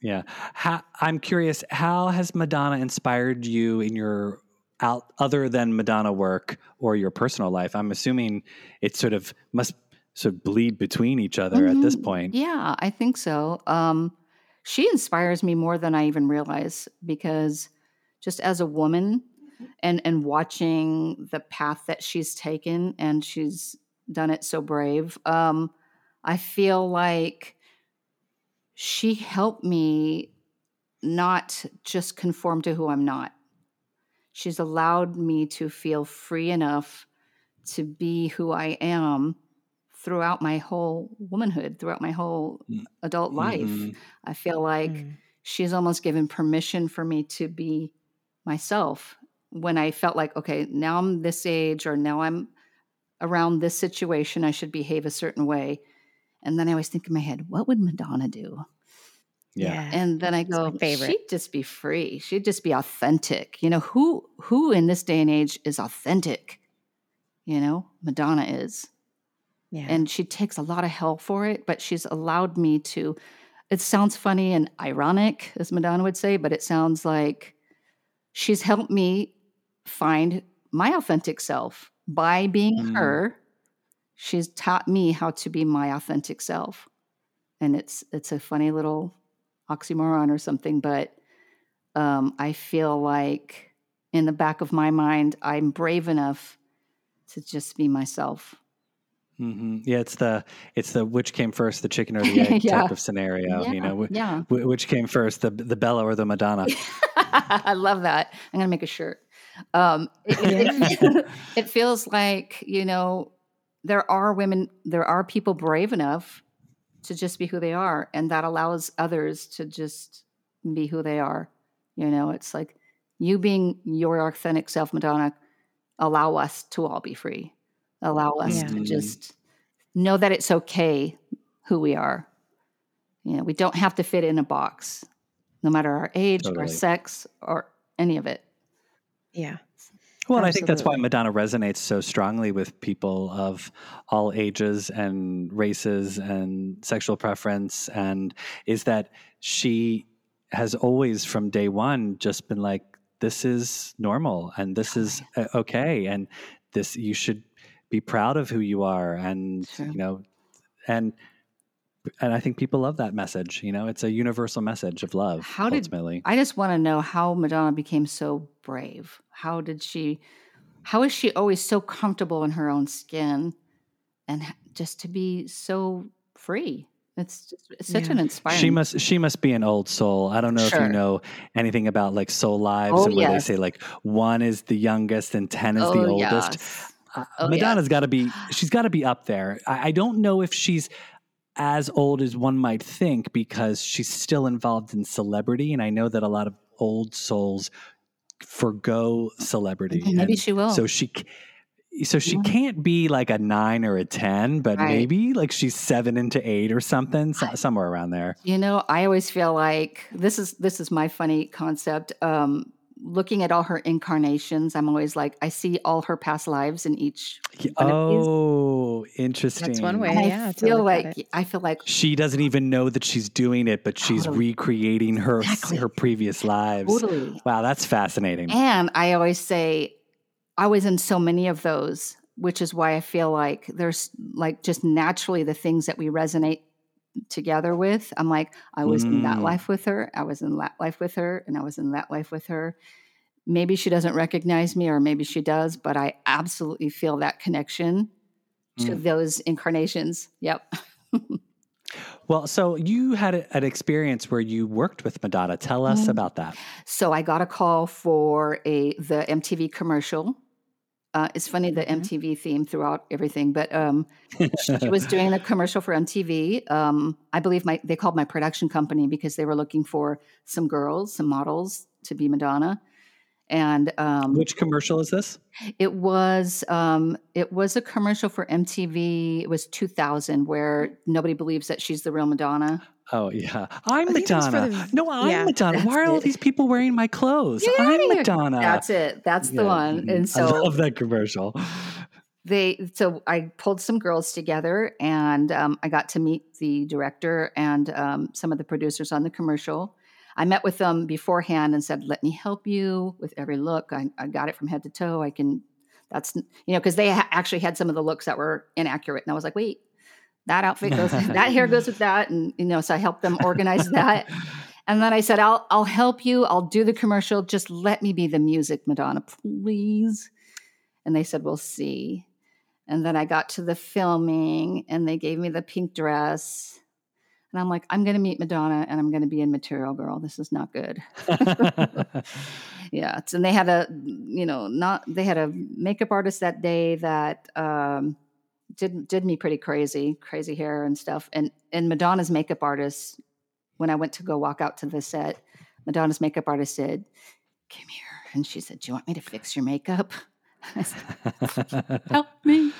Speaker 2: Yeah. How, I'm curious, how has Madonna inspired you in your out other than Madonna work or your personal life? I'm assuming it sort of must sort of bleed between each other at this
Speaker 5: Mhm.
Speaker 2: point.
Speaker 5: Yeah, I think so. Um, she inspires me more than I even realize because just as a woman and and watching the path that she's taken and she's done it so brave, um, I feel like she helped me not just conform to who I'm not. She's allowed me to feel free enough to be who I am throughout my whole womanhood, throughout my whole
Speaker 2: Mm.
Speaker 5: adult life.
Speaker 2: Mhm.
Speaker 5: I feel like
Speaker 6: Mm.
Speaker 5: she's almost given permission for me to be myself when I felt like, okay, now I'm this age or now I'm around this situation, I should behave a certain way. And then I always think in my head, what would Madonna do?
Speaker 2: Yeah.
Speaker 5: And then I go, she'd just be free. She'd just be authentic. You know, who who in this day and age is authentic? You know, Madonna is
Speaker 6: Yeah.
Speaker 5: and she takes a lot of hell for it but she's allowed me to it sounds funny and ironic as madonna would say but it sounds like she's helped me find my authentic self by being
Speaker 2: Mm.
Speaker 5: her she's taught me how to be my authentic self and it's it's a funny little oxymoron or something but um, i feel like in the back of my mind i'm brave enough to just be myself
Speaker 2: hmm Yeah. It's the, it's the which came first, the chicken or the egg
Speaker 5: Yeah.
Speaker 2: type of scenario, you know, wh-
Speaker 5: yeah
Speaker 2: wh- which came first, the, the Bella or the Madonna?
Speaker 5: I love that. I'm gonna make a shirt. Um, it, it- it feels like you know there are women, there are people brave enough to just be who they are, and that allows others to just be who they are. You know, it's like you being your authentic self, Madonna. Allow us to all be free. Allow us
Speaker 6: Yeah.
Speaker 5: to
Speaker 2: Mhm.
Speaker 5: just know that it's okay who we are. You know, we don't have to fit in a box, no matter our age, our
Speaker 2: Totally.
Speaker 5: sex, or any of it.
Speaker 6: yeah.
Speaker 2: Well, and I think that's why Madonna resonates so strongly with people of all ages and races and sexual preference, and is that she has always, from day one, just been like, "This is normal, and this is uh, okay, and this you should be proud of who you are, and
Speaker 5: Sure.
Speaker 2: you know, and." And I think people love that message. You know, it's a universal message of love.
Speaker 5: How did-
Speaker 2: ultimately?
Speaker 5: I just want to know how Madonna became so brave. How did she? How is she always so comfortable in her own skin, and just to be so free? It's just it's such
Speaker 6: Yeah.
Speaker 5: an inspiring.
Speaker 2: She must she must be an old soul. I don't know if you know anything about like soul lives
Speaker 5: Oh,
Speaker 2: and where
Speaker 5: yes.
Speaker 2: they say like one is the youngest and ten is the
Speaker 5: Oh,
Speaker 2: oldest.
Speaker 5: yes.
Speaker 2: Uh,
Speaker 5: Oh, yeah.
Speaker 2: Madonna's got to be she's got to be up there. I, I don't know if she's as old as one might think because she's still involved in celebrity, and I know that a lot of old souls forgo celebrity.
Speaker 5: Maybe
Speaker 2: and
Speaker 5: she will.
Speaker 2: So she. So she
Speaker 5: Yeah.
Speaker 2: can't be like a nine or a ten, but
Speaker 5: Right.
Speaker 2: maybe like she's seven into eight or something, so, somewhere around there.
Speaker 5: You know, I always feel like this is this is my funny concept. Um, looking at all her incarnations, I'm always like, I see all her past lives in each. one of these.
Speaker 2: Oh, interesting.
Speaker 6: That's one way.
Speaker 5: And I
Speaker 6: yeah,
Speaker 5: feel like. I feel like
Speaker 2: She doesn't even know that she's doing it, but she's
Speaker 5: Totally.
Speaker 2: recreating her
Speaker 5: Exactly.
Speaker 2: her previous lives.
Speaker 5: totally.
Speaker 2: Wow, that's fascinating.
Speaker 5: And I always say, I was in so many of those, which is why I feel like there's like just naturally the things that we resonate together with. I'm like, I was in that
Speaker 2: Mm.
Speaker 5: life with her, I was in that life with her, and I was in that life with her. Maybe she doesn't recognize me, or maybe she does, but I absolutely feel that connection to
Speaker 2: Mm.
Speaker 5: those incarnations. Yep.
Speaker 2: Well, so you had a, an experience where you worked with Madonna. Tell us
Speaker 5: Mhm.
Speaker 2: about that.
Speaker 5: So I got a call for a the MTV commercial Uh, it's funny the. MTV theme throughout everything, but um, she was doing a commercial for MTV. Um, I believe my they called my production company because they were looking for some girls, some models to be Madonna, and um,
Speaker 2: Which commercial is this?
Speaker 5: it was um, it was a commercial for MTV. It was 2000, where nobody believes that she's the real Madonna.
Speaker 2: Oh yeah, I'm
Speaker 6: I think that was for
Speaker 2: Madonna.
Speaker 6: the-
Speaker 2: no, I'm
Speaker 6: yeah,
Speaker 2: Madonna. Why are all
Speaker 6: it.
Speaker 2: these people wearing my clothes?
Speaker 5: Get
Speaker 2: I'm. Madonna.
Speaker 5: That's it. That's the
Speaker 2: Yeah,
Speaker 5: one. And so
Speaker 2: I love that commercial.
Speaker 5: they so i pulled some girls together and um, i got to meet the director and um, some of the producers on the commercial i met with them beforehand and said let me help you with every look i, I got it from head to toe i can that's you know because they ha- actually had some of the looks that were inaccurate and i was like wait that outfit goes that hair goes with that and you know so i helped them organize that and then i said i'll i'll help you i'll do the commercial just let me be the music madonna please and they said we'll see and then I got to the filming and they gave me the pink dress. And I'm like, I'm going to meet Madonna and I'm going to be in Material Girl. This is not good. Yeah. it's- And they had a, you know, not, they had a makeup artist that day that um, did, did me pretty crazy, crazy hair and stuff. And, and Madonna's makeup artist, when I went to go walk out to the set, Madonna's makeup artist said, Come here. And she said, Do you want me to fix your makeup? I said, help me.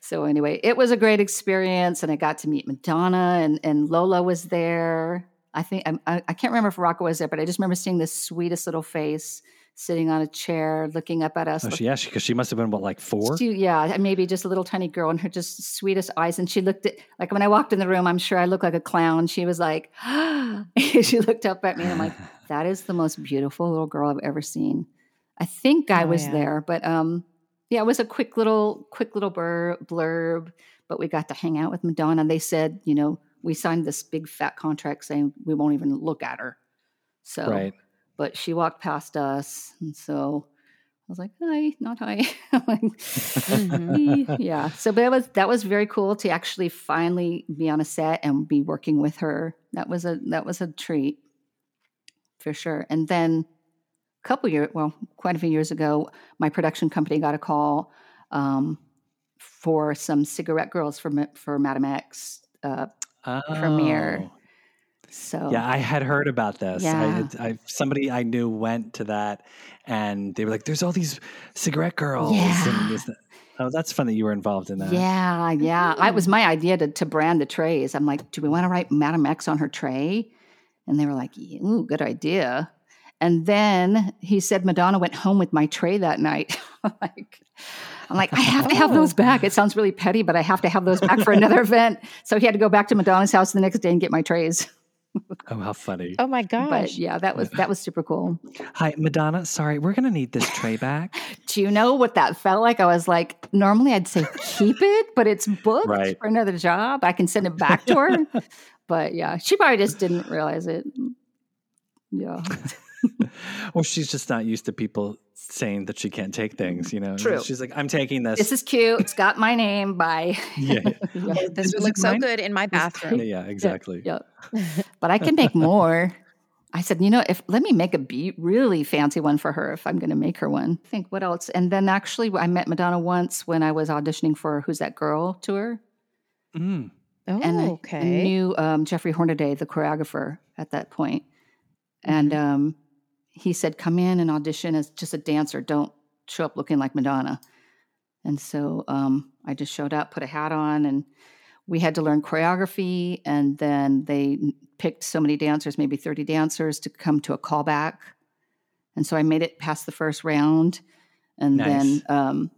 Speaker 5: So anyway, it was a great experience, and I got to meet Madonna, and and Lola was there. I think I, I, I can't remember if Rocco was there, but I just remember seeing this sweetest little face sitting on a chair, looking up at us.
Speaker 2: oh,
Speaker 5: look-
Speaker 2: she, yeah, because she must have been what, like four?
Speaker 5: she, yeah, maybe just a little tiny girl, and her just sweetest eyes. And she looked at like when I walked in the room, I'm sure I looked like a clown. She was like, she looked up at me, and I'm like, that is the most beautiful little girl I've ever seen. I think I
Speaker 6: Oh,
Speaker 5: was
Speaker 6: yeah.
Speaker 5: there, but um, yeah, it was a quick little, quick little blur, blurb. But we got to hang out with Madonna. They said, you know, we signed this big fat contract saying we won't even look at her. So,
Speaker 2: Right.
Speaker 5: But she walked past us, and so I was like, "Hi, not hi." Like,
Speaker 6: Mhm.
Speaker 5: yeah. So, but that was that was very cool to actually finally be on a set and be working with her. That was a that was a treat for sure. And then a couple years, well, quite a few years ago, my production company got a call um, for some cigarette girls for for Madame X. Uh, premiere. So
Speaker 2: Yeah, I had heard about this.
Speaker 5: Yeah.
Speaker 2: I, I somebody I knew went to that, and they were like, "There's all these cigarette girls."
Speaker 5: Yeah.
Speaker 2: And this, oh, that's fun that you were involved in that.
Speaker 5: Yeah, yeah. I, it was my idea to, to brand the trays. I'm like, do we want to write Madame X on her tray? And they were like, ooh, good idea. And then he said Madonna went home with my tray that night. Like, I'm like, I have to have those back. It sounds really petty, but I have to have those back for another event. So he had to go back to Madonna's house the next day and get my trays.
Speaker 2: Oh, how funny.
Speaker 6: Oh my
Speaker 5: But
Speaker 6: gosh.
Speaker 5: yeah, that was that was super cool.
Speaker 2: Hi, Madonna. Sorry, we're gonna need this tray back.
Speaker 5: Do you know what that felt like? I was like, normally I'd say keep it, but it's booked
Speaker 2: Right.
Speaker 5: for another job. I can send it back to her. but yeah, she probably just didn't realize it. Yeah.
Speaker 2: or she's just not used to people saying that she can't take things. You know,
Speaker 5: True.
Speaker 2: She's like, "I'm taking this."
Speaker 5: This is cute. It's got my name. Bye.
Speaker 2: yeah,
Speaker 5: yeah.
Speaker 6: this
Speaker 2: This
Speaker 6: would look so
Speaker 2: mine?
Speaker 6: good in my bathroom.
Speaker 2: yeah, exactly.
Speaker 5: Yep. But I can make more. I said, you know, if let me make a be- really fancy one for her if I'm going to make her one. think what else? And then actually, I met Madonna once when I was auditioning for Who's That Girl tour.
Speaker 2: Mm.
Speaker 6: Oh,
Speaker 5: and I
Speaker 6: okay.
Speaker 5: knew um, Jeffrey Hornaday, the choreographer at that point. And
Speaker 6: Mm-hmm.
Speaker 5: um, he said, "Come in and audition as just a dancer. Don't show up looking like Madonna." And so um, I just showed up, put a hat on, and we had to learn choreography. And then they picked so many dancers, maybe thirty dancers, to come to a callback. And so I made it past the first round, and
Speaker 2: Nice.
Speaker 5: then um,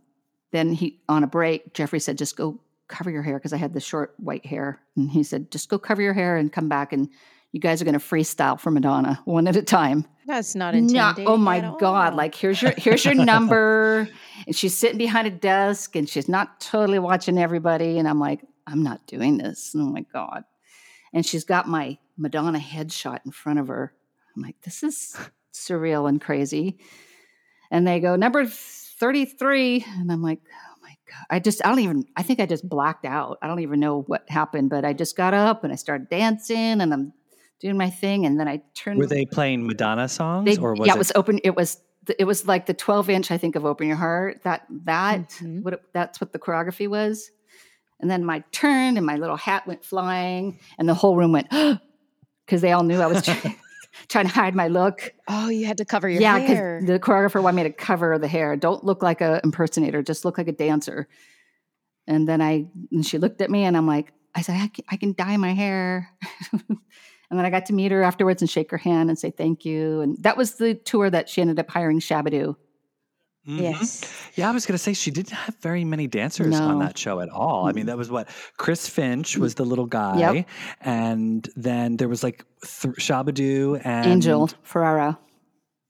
Speaker 5: then he on a break, Jeffrey said, "Just go cover your hair," because I had the short white hair, and he said, "Just go cover your hair and come back, and you guys are going to freestyle for Madonna one at a time."
Speaker 6: That's not
Speaker 5: Not, oh
Speaker 6: intimidating.
Speaker 5: oh my god!
Speaker 6: all.
Speaker 5: Like here's your here's your number, and she's sitting behind a desk, and she's not totally watching everybody, and I'm like, I'm not doing this. Oh my god! And she's got my Madonna headshot in front of her. I'm like, this is surreal and crazy. And they go number 33, and I'm like, oh my god! I just I don't even I think I just blacked out. I don't even know what happened, but I just got up and I started dancing, and I'm doing my thing, and then I turned.
Speaker 2: Were they playing Madonna songs,
Speaker 5: They,
Speaker 2: or was
Speaker 5: yeah,
Speaker 2: it?
Speaker 5: it was open. It was it was like the 12 inch, I think, of Open Your Heart. That that
Speaker 6: Mhm.
Speaker 5: what it, that's what the choreography was. And then my turn and my little hat went flying, and the whole room went because they all knew I was trying, trying to hide my look.
Speaker 6: Oh, you had to cover your
Speaker 5: yeah,
Speaker 6: hair.
Speaker 5: because the choreographer wanted me to cover the hair. Don't look like a impersonator, just look like a dancer. And then I, and she looked at me, and I'm like, I said, I can, I can dye my hair. and then I got to meet her afterwards and shake her hand and say thank you. And that was the tour that she ended up hiring Shabba-Doo.
Speaker 2: Mhm.
Speaker 6: Yes.
Speaker 2: Yeah, I was going to say she didn't have very many dancers on that show at all. I mean, that was what Chris Finch was the little guy,
Speaker 5: Yep.
Speaker 2: and then there was like th- Shabba-Doo and
Speaker 5: Angel Ferreira.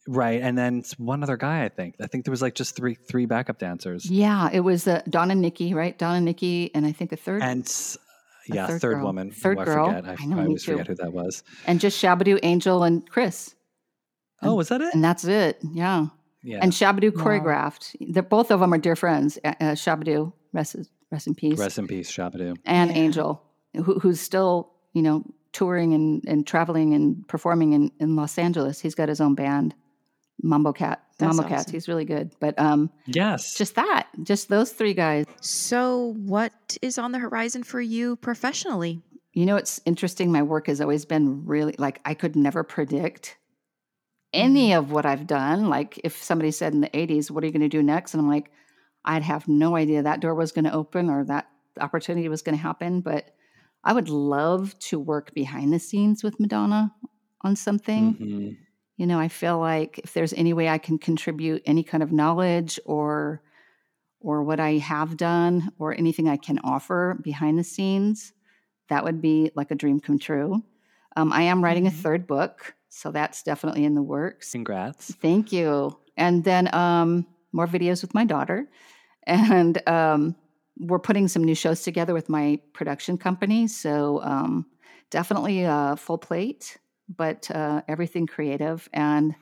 Speaker 2: right? And then one other guy, I think. I think there was like just three three backup dancers,
Speaker 5: Yeah, it was uh, and Niki, right? Donna Nikki, and I think a third,
Speaker 2: and
Speaker 5: and,
Speaker 2: s-
Speaker 5: A
Speaker 2: yeah,
Speaker 5: third
Speaker 2: third, woman.
Speaker 5: Third girl.
Speaker 2: I forget. I,
Speaker 5: I know,
Speaker 2: I always
Speaker 5: too.
Speaker 2: forget who that was.
Speaker 5: And just Shabba-Doo, Angel, and Chris.
Speaker 2: Oh, was that it?
Speaker 5: And that's it. Yeah.
Speaker 2: Yeah.
Speaker 5: And Shabba-Doo
Speaker 6: Wow.
Speaker 5: choreographed. They're, both of them are dear friends. Uh, Shabba-Doo, rest, rest in peace,
Speaker 2: Rest in peace, Shabba-Doo.
Speaker 5: and
Speaker 6: Yeah.
Speaker 5: Angel, who, who's still, you know, touring and, and traveling and performing in, in Los Angeles. He's got his own band, Mambo Cat.
Speaker 6: That's
Speaker 5: Mambo Cats. He's really good. But um,
Speaker 2: Yes.
Speaker 5: just that, just those three guys.
Speaker 6: So, what is on the horizon for you professionally?
Speaker 5: You know, it's interesting. My work has always been really like I could never predict any of what I've done. Like if somebody said in the 80s, What are you going to do next? And I'm like, I'd have no idea that door was going to open or that opportunity was going to happen. But I would love to work behind the scenes with Madonna on something.
Speaker 2: Mhm.
Speaker 5: You know, I feel like if there's any way I can contribute any kind of knowledge or or what I have done or anything I can offer behind the scenes, that would be like a dream come true. Um, I am writing a
Speaker 6: Mhm.
Speaker 5: third book, so that's definitely in the works.
Speaker 2: Congrats.
Speaker 5: Thank you. And then um, more videos with my daughter. And um, we're putting some new shows together with my production company. So um, definitely a full plate, but uh, everything creative. And,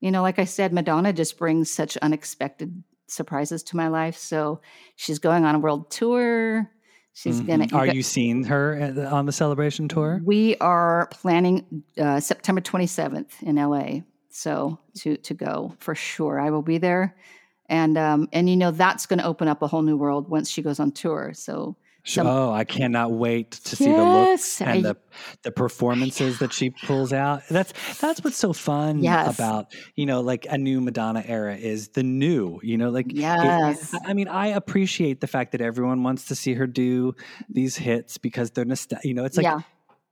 Speaker 5: you know, like I said, Madonna just brings such unexpected surprises to my life. So she's going on a world tour. She's
Speaker 2: Mhm.
Speaker 5: going to.
Speaker 2: Are you seeing her at the- on the celebration tour?
Speaker 5: We are planning uh, September 27th in LA. So to to go for sure, I will be there, and um, and you know that's going to open up a whole new world once she goes on tour. So some-
Speaker 2: oh, I cannot wait to see the looks
Speaker 5: Yes, I-
Speaker 2: and the the performances that she pulls out. That's that's what's so fun
Speaker 5: Yes.
Speaker 2: about you know like a new Madonna era is the new. You know, like
Speaker 5: yes,
Speaker 2: I- I mean, I appreciate the fact that everyone wants to see her do these hits because they're nostalgic. You know, it's like
Speaker 5: yeah,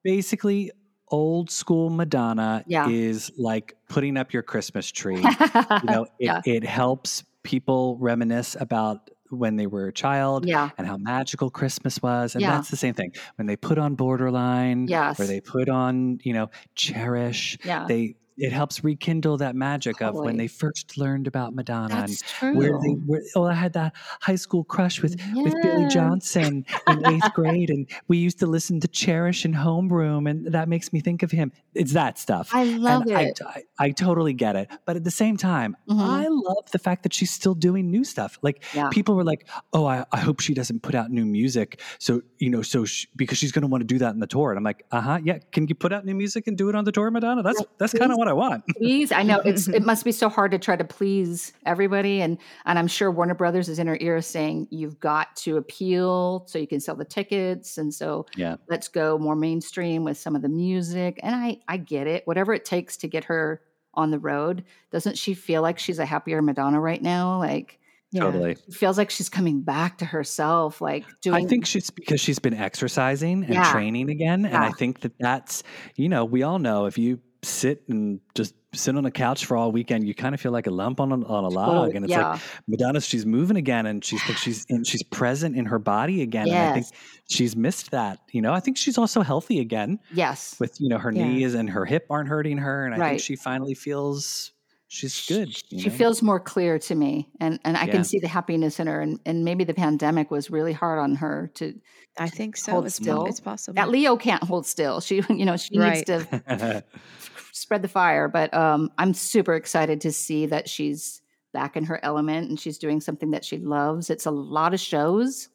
Speaker 2: basically old school Madonna
Speaker 5: Yeah.
Speaker 2: is like putting up your Christmas tree. you know, it,
Speaker 5: yeah,
Speaker 2: it helps people reminisce about when they were a child
Speaker 5: yeah,
Speaker 2: and how magical Christmas was. And
Speaker 5: Yeah.
Speaker 2: that's the same thing. When they put on Borderline,
Speaker 5: Yes.
Speaker 2: or they put on, you know, Cherish,
Speaker 5: yeah.
Speaker 2: they it helps rekindle that magic of when they first learned about Madonna
Speaker 5: That's true.
Speaker 2: where they were. Oh, I had that high school crush with with Billy Johnson in eighth grade, and we used to listen to Cherish and Homeroom, and that makes me think of him. It's that stuff.
Speaker 5: I love
Speaker 2: and
Speaker 5: it.
Speaker 2: I, I, I totally get it. But at the same time,
Speaker 5: Mhm.
Speaker 2: I love the fact that she's still doing new stuff. Like
Speaker 5: Yeah.
Speaker 2: people were like, "Oh, I, I hope she doesn't put out new music." So you know, so sh because she's going to want to do that in the tour. And I'm like, "Uh huh, yeah. Can you put out new music and do it on the tour, Madonna? That's that's kind of what I want."
Speaker 5: please i know it's it must be so hard to try to please everybody and and i'm sure warner brothers is in her ear saying you've got to appeal so you can sell the tickets and so
Speaker 2: yeah,
Speaker 5: let's go more mainstream with some of the music and i i get it whatever it takes to get her on the road doesn't she feel like she's a happier madonna right now like
Speaker 6: Yeah.
Speaker 2: totally.
Speaker 5: it feels like she's coming back to herself like doing
Speaker 2: I think she's because she's been exercising and
Speaker 5: Yeah.
Speaker 2: training again, and I think that that's you know we all know if you sit and just sit on a couch for all weekend, you kind of feel like a lump on a, on a log, and it's
Speaker 5: yeah
Speaker 2: like Madonna, she's moving again, and she's like she's in, she's present in her body again, and I think she's missed that. You know, I think she's also healthy again
Speaker 5: yes
Speaker 2: with you know her
Speaker 6: Yeah.
Speaker 2: knees and her hip aren't hurting her, and I think she finally feels she's good.
Speaker 5: She
Speaker 2: know?
Speaker 5: feels more clear to me, and and I
Speaker 2: Yeah.
Speaker 5: can see the happiness in her. And and maybe the pandemic was really hard on her to.
Speaker 6: I think so.
Speaker 5: Hold
Speaker 6: It's,
Speaker 5: still.
Speaker 6: it's possible.
Speaker 5: That Leo can't hold still. She you know she
Speaker 6: Right.
Speaker 5: needs to spread the fire. But um, I'm super excited to see that she's back in her element and she's doing something that she loves. It's a lot of shows.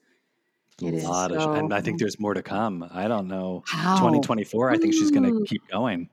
Speaker 6: It
Speaker 2: a
Speaker 6: is.
Speaker 2: lot of, and I think there's more to come. I don't know.
Speaker 5: How
Speaker 2: 2024, I think she's going to keep going.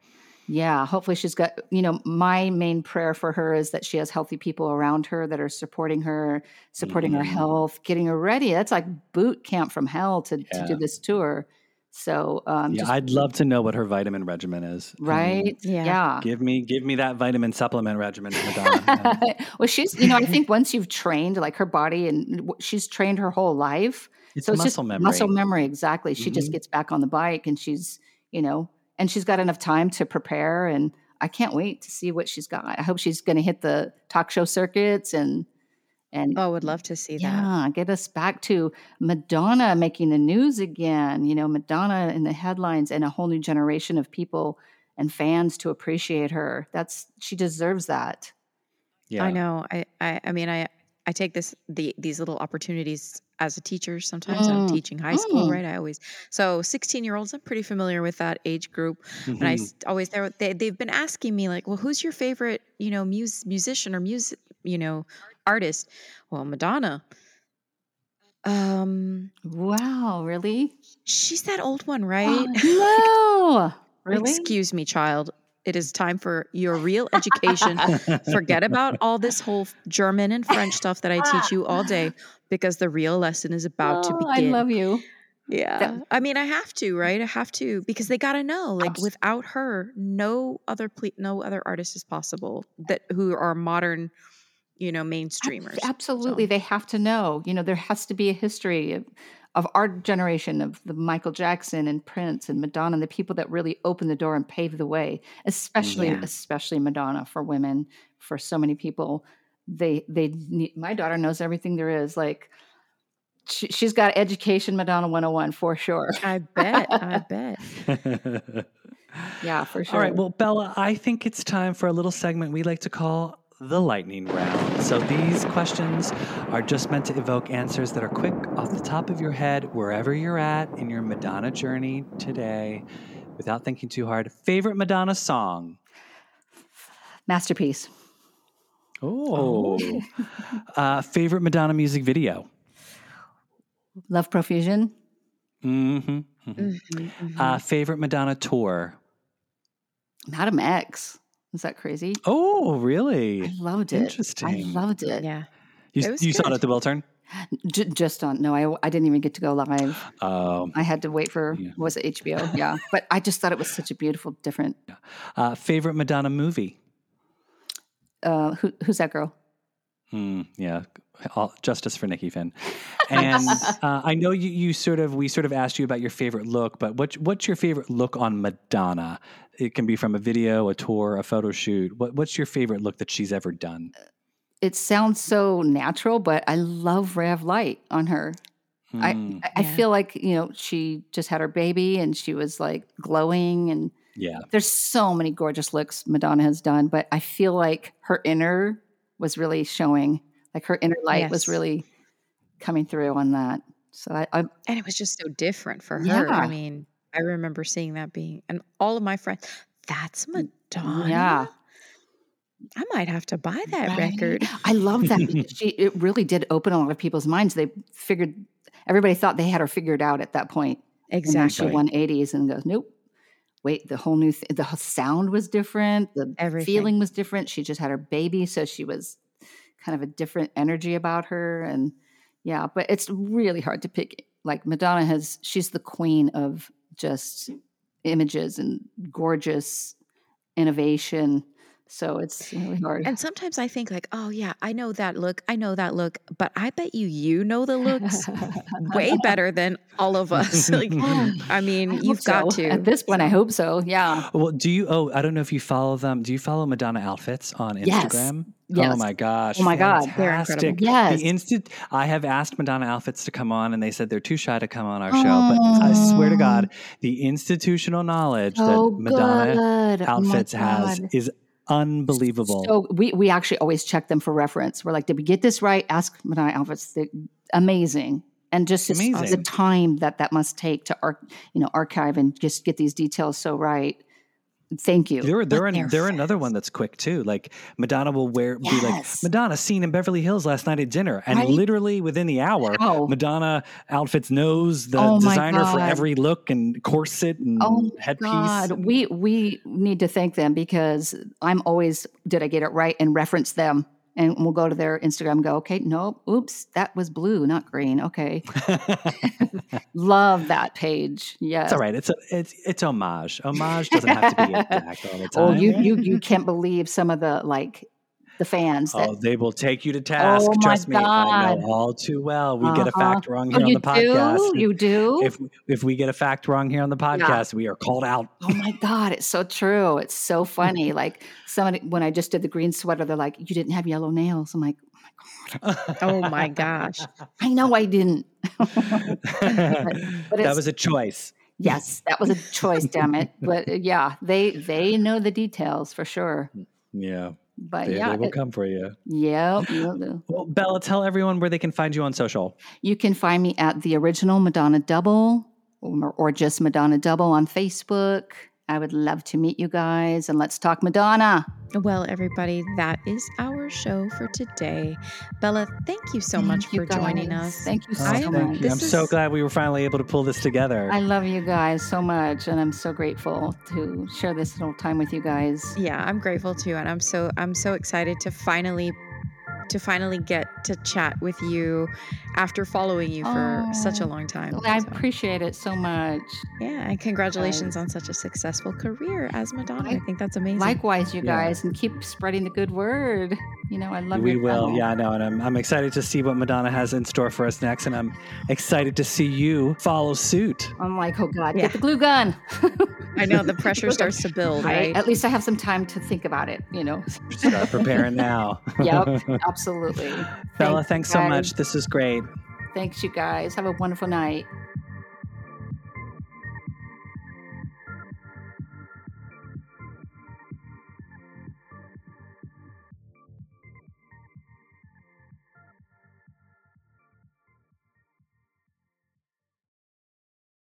Speaker 5: Yeah, hopefully she's got, you know, my main prayer for her is that she has healthy people around her that are supporting her, supporting her
Speaker 2: Mhm.
Speaker 5: health, getting her ready. That's like boot camp from hell to, to do this tour. So, um,
Speaker 2: yeah,
Speaker 5: just,
Speaker 2: I'd love to know what her vitamin regimen is. I mean,
Speaker 5: right?
Speaker 6: Yeah.
Speaker 5: yeah.
Speaker 2: give me give me that vitamin supplement regimen, Madonna.
Speaker 5: Well, she's, you know, I think once you've trained like her body and she's trained her whole life.
Speaker 2: it's
Speaker 5: so it's
Speaker 2: muscle
Speaker 5: just
Speaker 2: memory.
Speaker 5: muscle memory. Exactly. She just
Speaker 2: Mhm.
Speaker 5: gets back on the bike and she's, you know, and she's got enough time to prepare. And I can't wait to see what she's got. I hope she's going to hit the talk show circuits and, and
Speaker 6: Oh, I would love to see that.
Speaker 5: yeah, get us back to Madonna making the news again. You know, Madonna in the headlines and a whole new generation of people and fans to appreciate her. That's she deserves that.
Speaker 2: yeah.
Speaker 6: I know. I, I I mean I I take this the these little opportunities as a teacher sometimes. I'm
Speaker 5: Mm,
Speaker 6: teaching high school,
Speaker 5: mm.
Speaker 6: right? I always so 16 year olds, I'm pretty familiar with that age group. And I
Speaker 2: Mhm.
Speaker 6: always they're- they they've been asking me like, well, who's your favorite, you know, mus- musician or music, you know, artist? Well, Madonna. Um,
Speaker 5: Wow, really?
Speaker 6: she's that old one, right?
Speaker 5: no. Really?
Speaker 6: Excuse me, child. It is time for your real education. Forget about all this whole German and French stuff that I teach you all day because the real lesson is about to
Speaker 5: Oh, I love you.
Speaker 6: Yeah. I mean, I have to, right? I have to because they got to know like
Speaker 5: Abs-
Speaker 6: without her, no other ple- no other artist is possible that who are modern, you know, mainstreamers.
Speaker 5: Absolutely.
Speaker 6: So-
Speaker 5: They have to know. You know, there has to be a history of, our generation of the Michael Jackson and Prince and Madonna and the people that really opened the door and paved the way, especially
Speaker 6: Yeah.
Speaker 5: especially Madonna for women, for so many people. They they need, my daughter knows everything there is. Like she, she's got education Madonna 101 for sure.
Speaker 6: I bet. I bet.
Speaker 5: Yeah, for sure.
Speaker 2: All right. Well, Bella, I think it's time for a little segment we like to call the lightning round. So these questions are just meant to evoke answers that are quick off the top of your head, wherever you're at in your Madonna journey today, without thinking too hard. Favorite Madonna song?
Speaker 5: masterpiece.
Speaker 2: Oh. uh, favorite Madonna music video?
Speaker 5: Love profusion.
Speaker 2: Mm-hmm.
Speaker 6: Mhm, mhm.
Speaker 2: Uh, favorite Madonna tour?
Speaker 5: Madame X. Is that crazy?
Speaker 2: Oh, really?
Speaker 5: I loved it.
Speaker 2: Interesting.
Speaker 5: I loved it.
Speaker 6: yeah.
Speaker 2: You,
Speaker 6: It
Speaker 2: you saw it at the Wiltern?
Speaker 5: J- just on. No, I, I didn't even get to go live.
Speaker 2: Um,
Speaker 5: I had to wait for
Speaker 2: Yeah.
Speaker 5: was it HBO? Yeah, but I just thought it was such a beautiful, different.
Speaker 2: uh, favorite Madonna movie?
Speaker 5: Uh, who, who's that girl?
Speaker 2: Mm, yeah, all, justice for Nikki Finn. And uh, I know you, you sort of we sort of asked you about your favorite look, but what's what's your favorite look on Madonna? It can be from a video, a tour, a photo shoot. What what's your favorite look that she's ever done?
Speaker 5: It sounds so natural, but I love ray of light on her. I,
Speaker 2: Mm,
Speaker 5: I I
Speaker 6: Yeah.
Speaker 5: feel like you know she just had her baby and she was like glowing and
Speaker 2: yeah,
Speaker 5: there's so many gorgeous looks Madonna has done, but I feel like her inner was really showing. Like her inner light was really coming through on that. So I, I
Speaker 6: And it was just so different for her.
Speaker 5: Yeah.
Speaker 6: I mean, I remember seeing that being, and all of my friends, that's mm, Madonna.
Speaker 5: yeah.
Speaker 6: I might have to buy that
Speaker 5: Right?
Speaker 6: record.
Speaker 5: I love that because she it really did open a lot of people's minds. They figured everybody thought they had her figured out at that point. And then she
Speaker 6: Exactly.
Speaker 5: won 80s and goes, nope. Wait, the whole new th- the sound was different. The
Speaker 6: Everything.
Speaker 5: feeling was different. She just had her baby, so she was kind of a different energy about her. And yeah, but it's really hard to pick. Like Madonna has, she's the queen of just images and gorgeous innovation. So it's really hard.
Speaker 6: And sometimes I think like, oh yeah, I know that look, I know that look, but I bet you you know the looks way better than all of us. like, I mean,
Speaker 5: I
Speaker 6: you've got
Speaker 5: so.
Speaker 6: to.
Speaker 5: At this point, I hope so. Yeah.
Speaker 2: Well, do you? Oh, I don't know if you follow them. Do you follow Madonna outfits on Instagram?
Speaker 5: Oh yes.
Speaker 2: Oh my gosh!
Speaker 5: Oh my God,
Speaker 6: they're incredible.
Speaker 2: fantastic.
Speaker 5: Yes.
Speaker 2: The instant I have asked Madonna outfits to come on, and they said they're too shy to come on our show. But I swear to God, the institutional knowledge
Speaker 5: Oh,
Speaker 2: that Madonna
Speaker 5: good. Oh
Speaker 2: outfits has is unbelievable.
Speaker 5: So we we actually always check them for reference. We're like, did we get this right? Ask Madonna outfits. Amazing. And just the-
Speaker 2: Amazing.
Speaker 5: the time that that must take to ar- you know archive and just get these details so right. Thank you.
Speaker 2: They're they're an,
Speaker 6: they're
Speaker 2: another one that's quick too. Like Madonna will wear be like Madonna seen in Beverly Hills last night at dinner, and
Speaker 5: Right?
Speaker 2: literally within the hour,
Speaker 5: How?
Speaker 2: Madonna outfits knows the
Speaker 5: Oh
Speaker 2: designer for every look and corset and
Speaker 5: Oh
Speaker 2: headpiece.
Speaker 5: God, we we need to thank them because I'm always did I get it right and reference them, and we'll go to their Instagram. and Go okay, nope, oops, that was blue, not green. Okay, love that page. Yes.
Speaker 2: It's all right. It's a, it's it's homage. Homage doesn't have to be exact all the time.
Speaker 5: Oh, you you you can't believe some of the like the fans that
Speaker 2: Oh, they will take you to task.
Speaker 5: Oh my
Speaker 2: Trust me, I know all too well. We get a
Speaker 5: Uh-huh.
Speaker 2: fact wrong
Speaker 5: oh,
Speaker 2: here on the podcast.
Speaker 5: do you do.
Speaker 2: If if we get a fact wrong here on the podcast, we are called out.
Speaker 5: Oh my God, it's so true. It's so funny. Like somebody, when I just did the green sweater, they're like, "You didn't have yellow nails." I'm like,
Speaker 6: Oh my gosh.
Speaker 5: "I know I didn't." but
Speaker 2: that was a choice.
Speaker 5: yes, that was a choice. damn it! But uh, yeah, they they know the details for sure.
Speaker 2: Yeah,
Speaker 5: But
Speaker 2: they,
Speaker 5: yeah,
Speaker 2: they will
Speaker 5: it-
Speaker 2: come for you.
Speaker 5: yep.
Speaker 2: Well, Bella, tell everyone where they can find you on social.
Speaker 5: You can find me at the original Madonna Double or, or just Madonna Double on Facebook. I would love to meet you guys and let's talk Madonna.
Speaker 6: Well, everybody, that is our show for today. Bella, thank you so much
Speaker 5: you
Speaker 6: for joining us.
Speaker 5: Thank you so
Speaker 2: Oh,
Speaker 5: much.
Speaker 2: thank you. I'm
Speaker 6: this
Speaker 2: so glad we were finally able to pull this together.
Speaker 5: I love you guys so much, and I'm so grateful to share this little time with you guys.
Speaker 6: Yeah, I'm grateful too, and I'm so I'm so excited to finally to finally get to chat with you after following you for such a
Speaker 5: Oh,
Speaker 6: long time.
Speaker 5: I
Speaker 6: So,
Speaker 5: appreciate it so much.
Speaker 6: yeah, and congratulations on such a successful career as Madonna. I
Speaker 5: Like-
Speaker 6: think that's amazing.
Speaker 5: Likewise, you
Speaker 2: Yeah.
Speaker 5: guys, and keep spreading the good word. You know, I love it.
Speaker 2: we
Speaker 5: your
Speaker 2: will.
Speaker 5: channel.
Speaker 2: Yeah, I know. And I'm, I'm excited to see what Madonna has in store for us next. And I'm excited to see you follow suit.
Speaker 5: I'm like, oh God,
Speaker 6: Yeah.
Speaker 5: get the glue gun.
Speaker 6: I know the pressure starts to build,
Speaker 5: Right?
Speaker 6: right?
Speaker 5: At least I have some time to think about it. You know.
Speaker 2: Start preparing now.
Speaker 5: yep, absolutely.
Speaker 2: Bella,
Speaker 5: Thanks,
Speaker 2: thanks so much. This is great.
Speaker 5: Thanks, you guys. Have a wonderful night.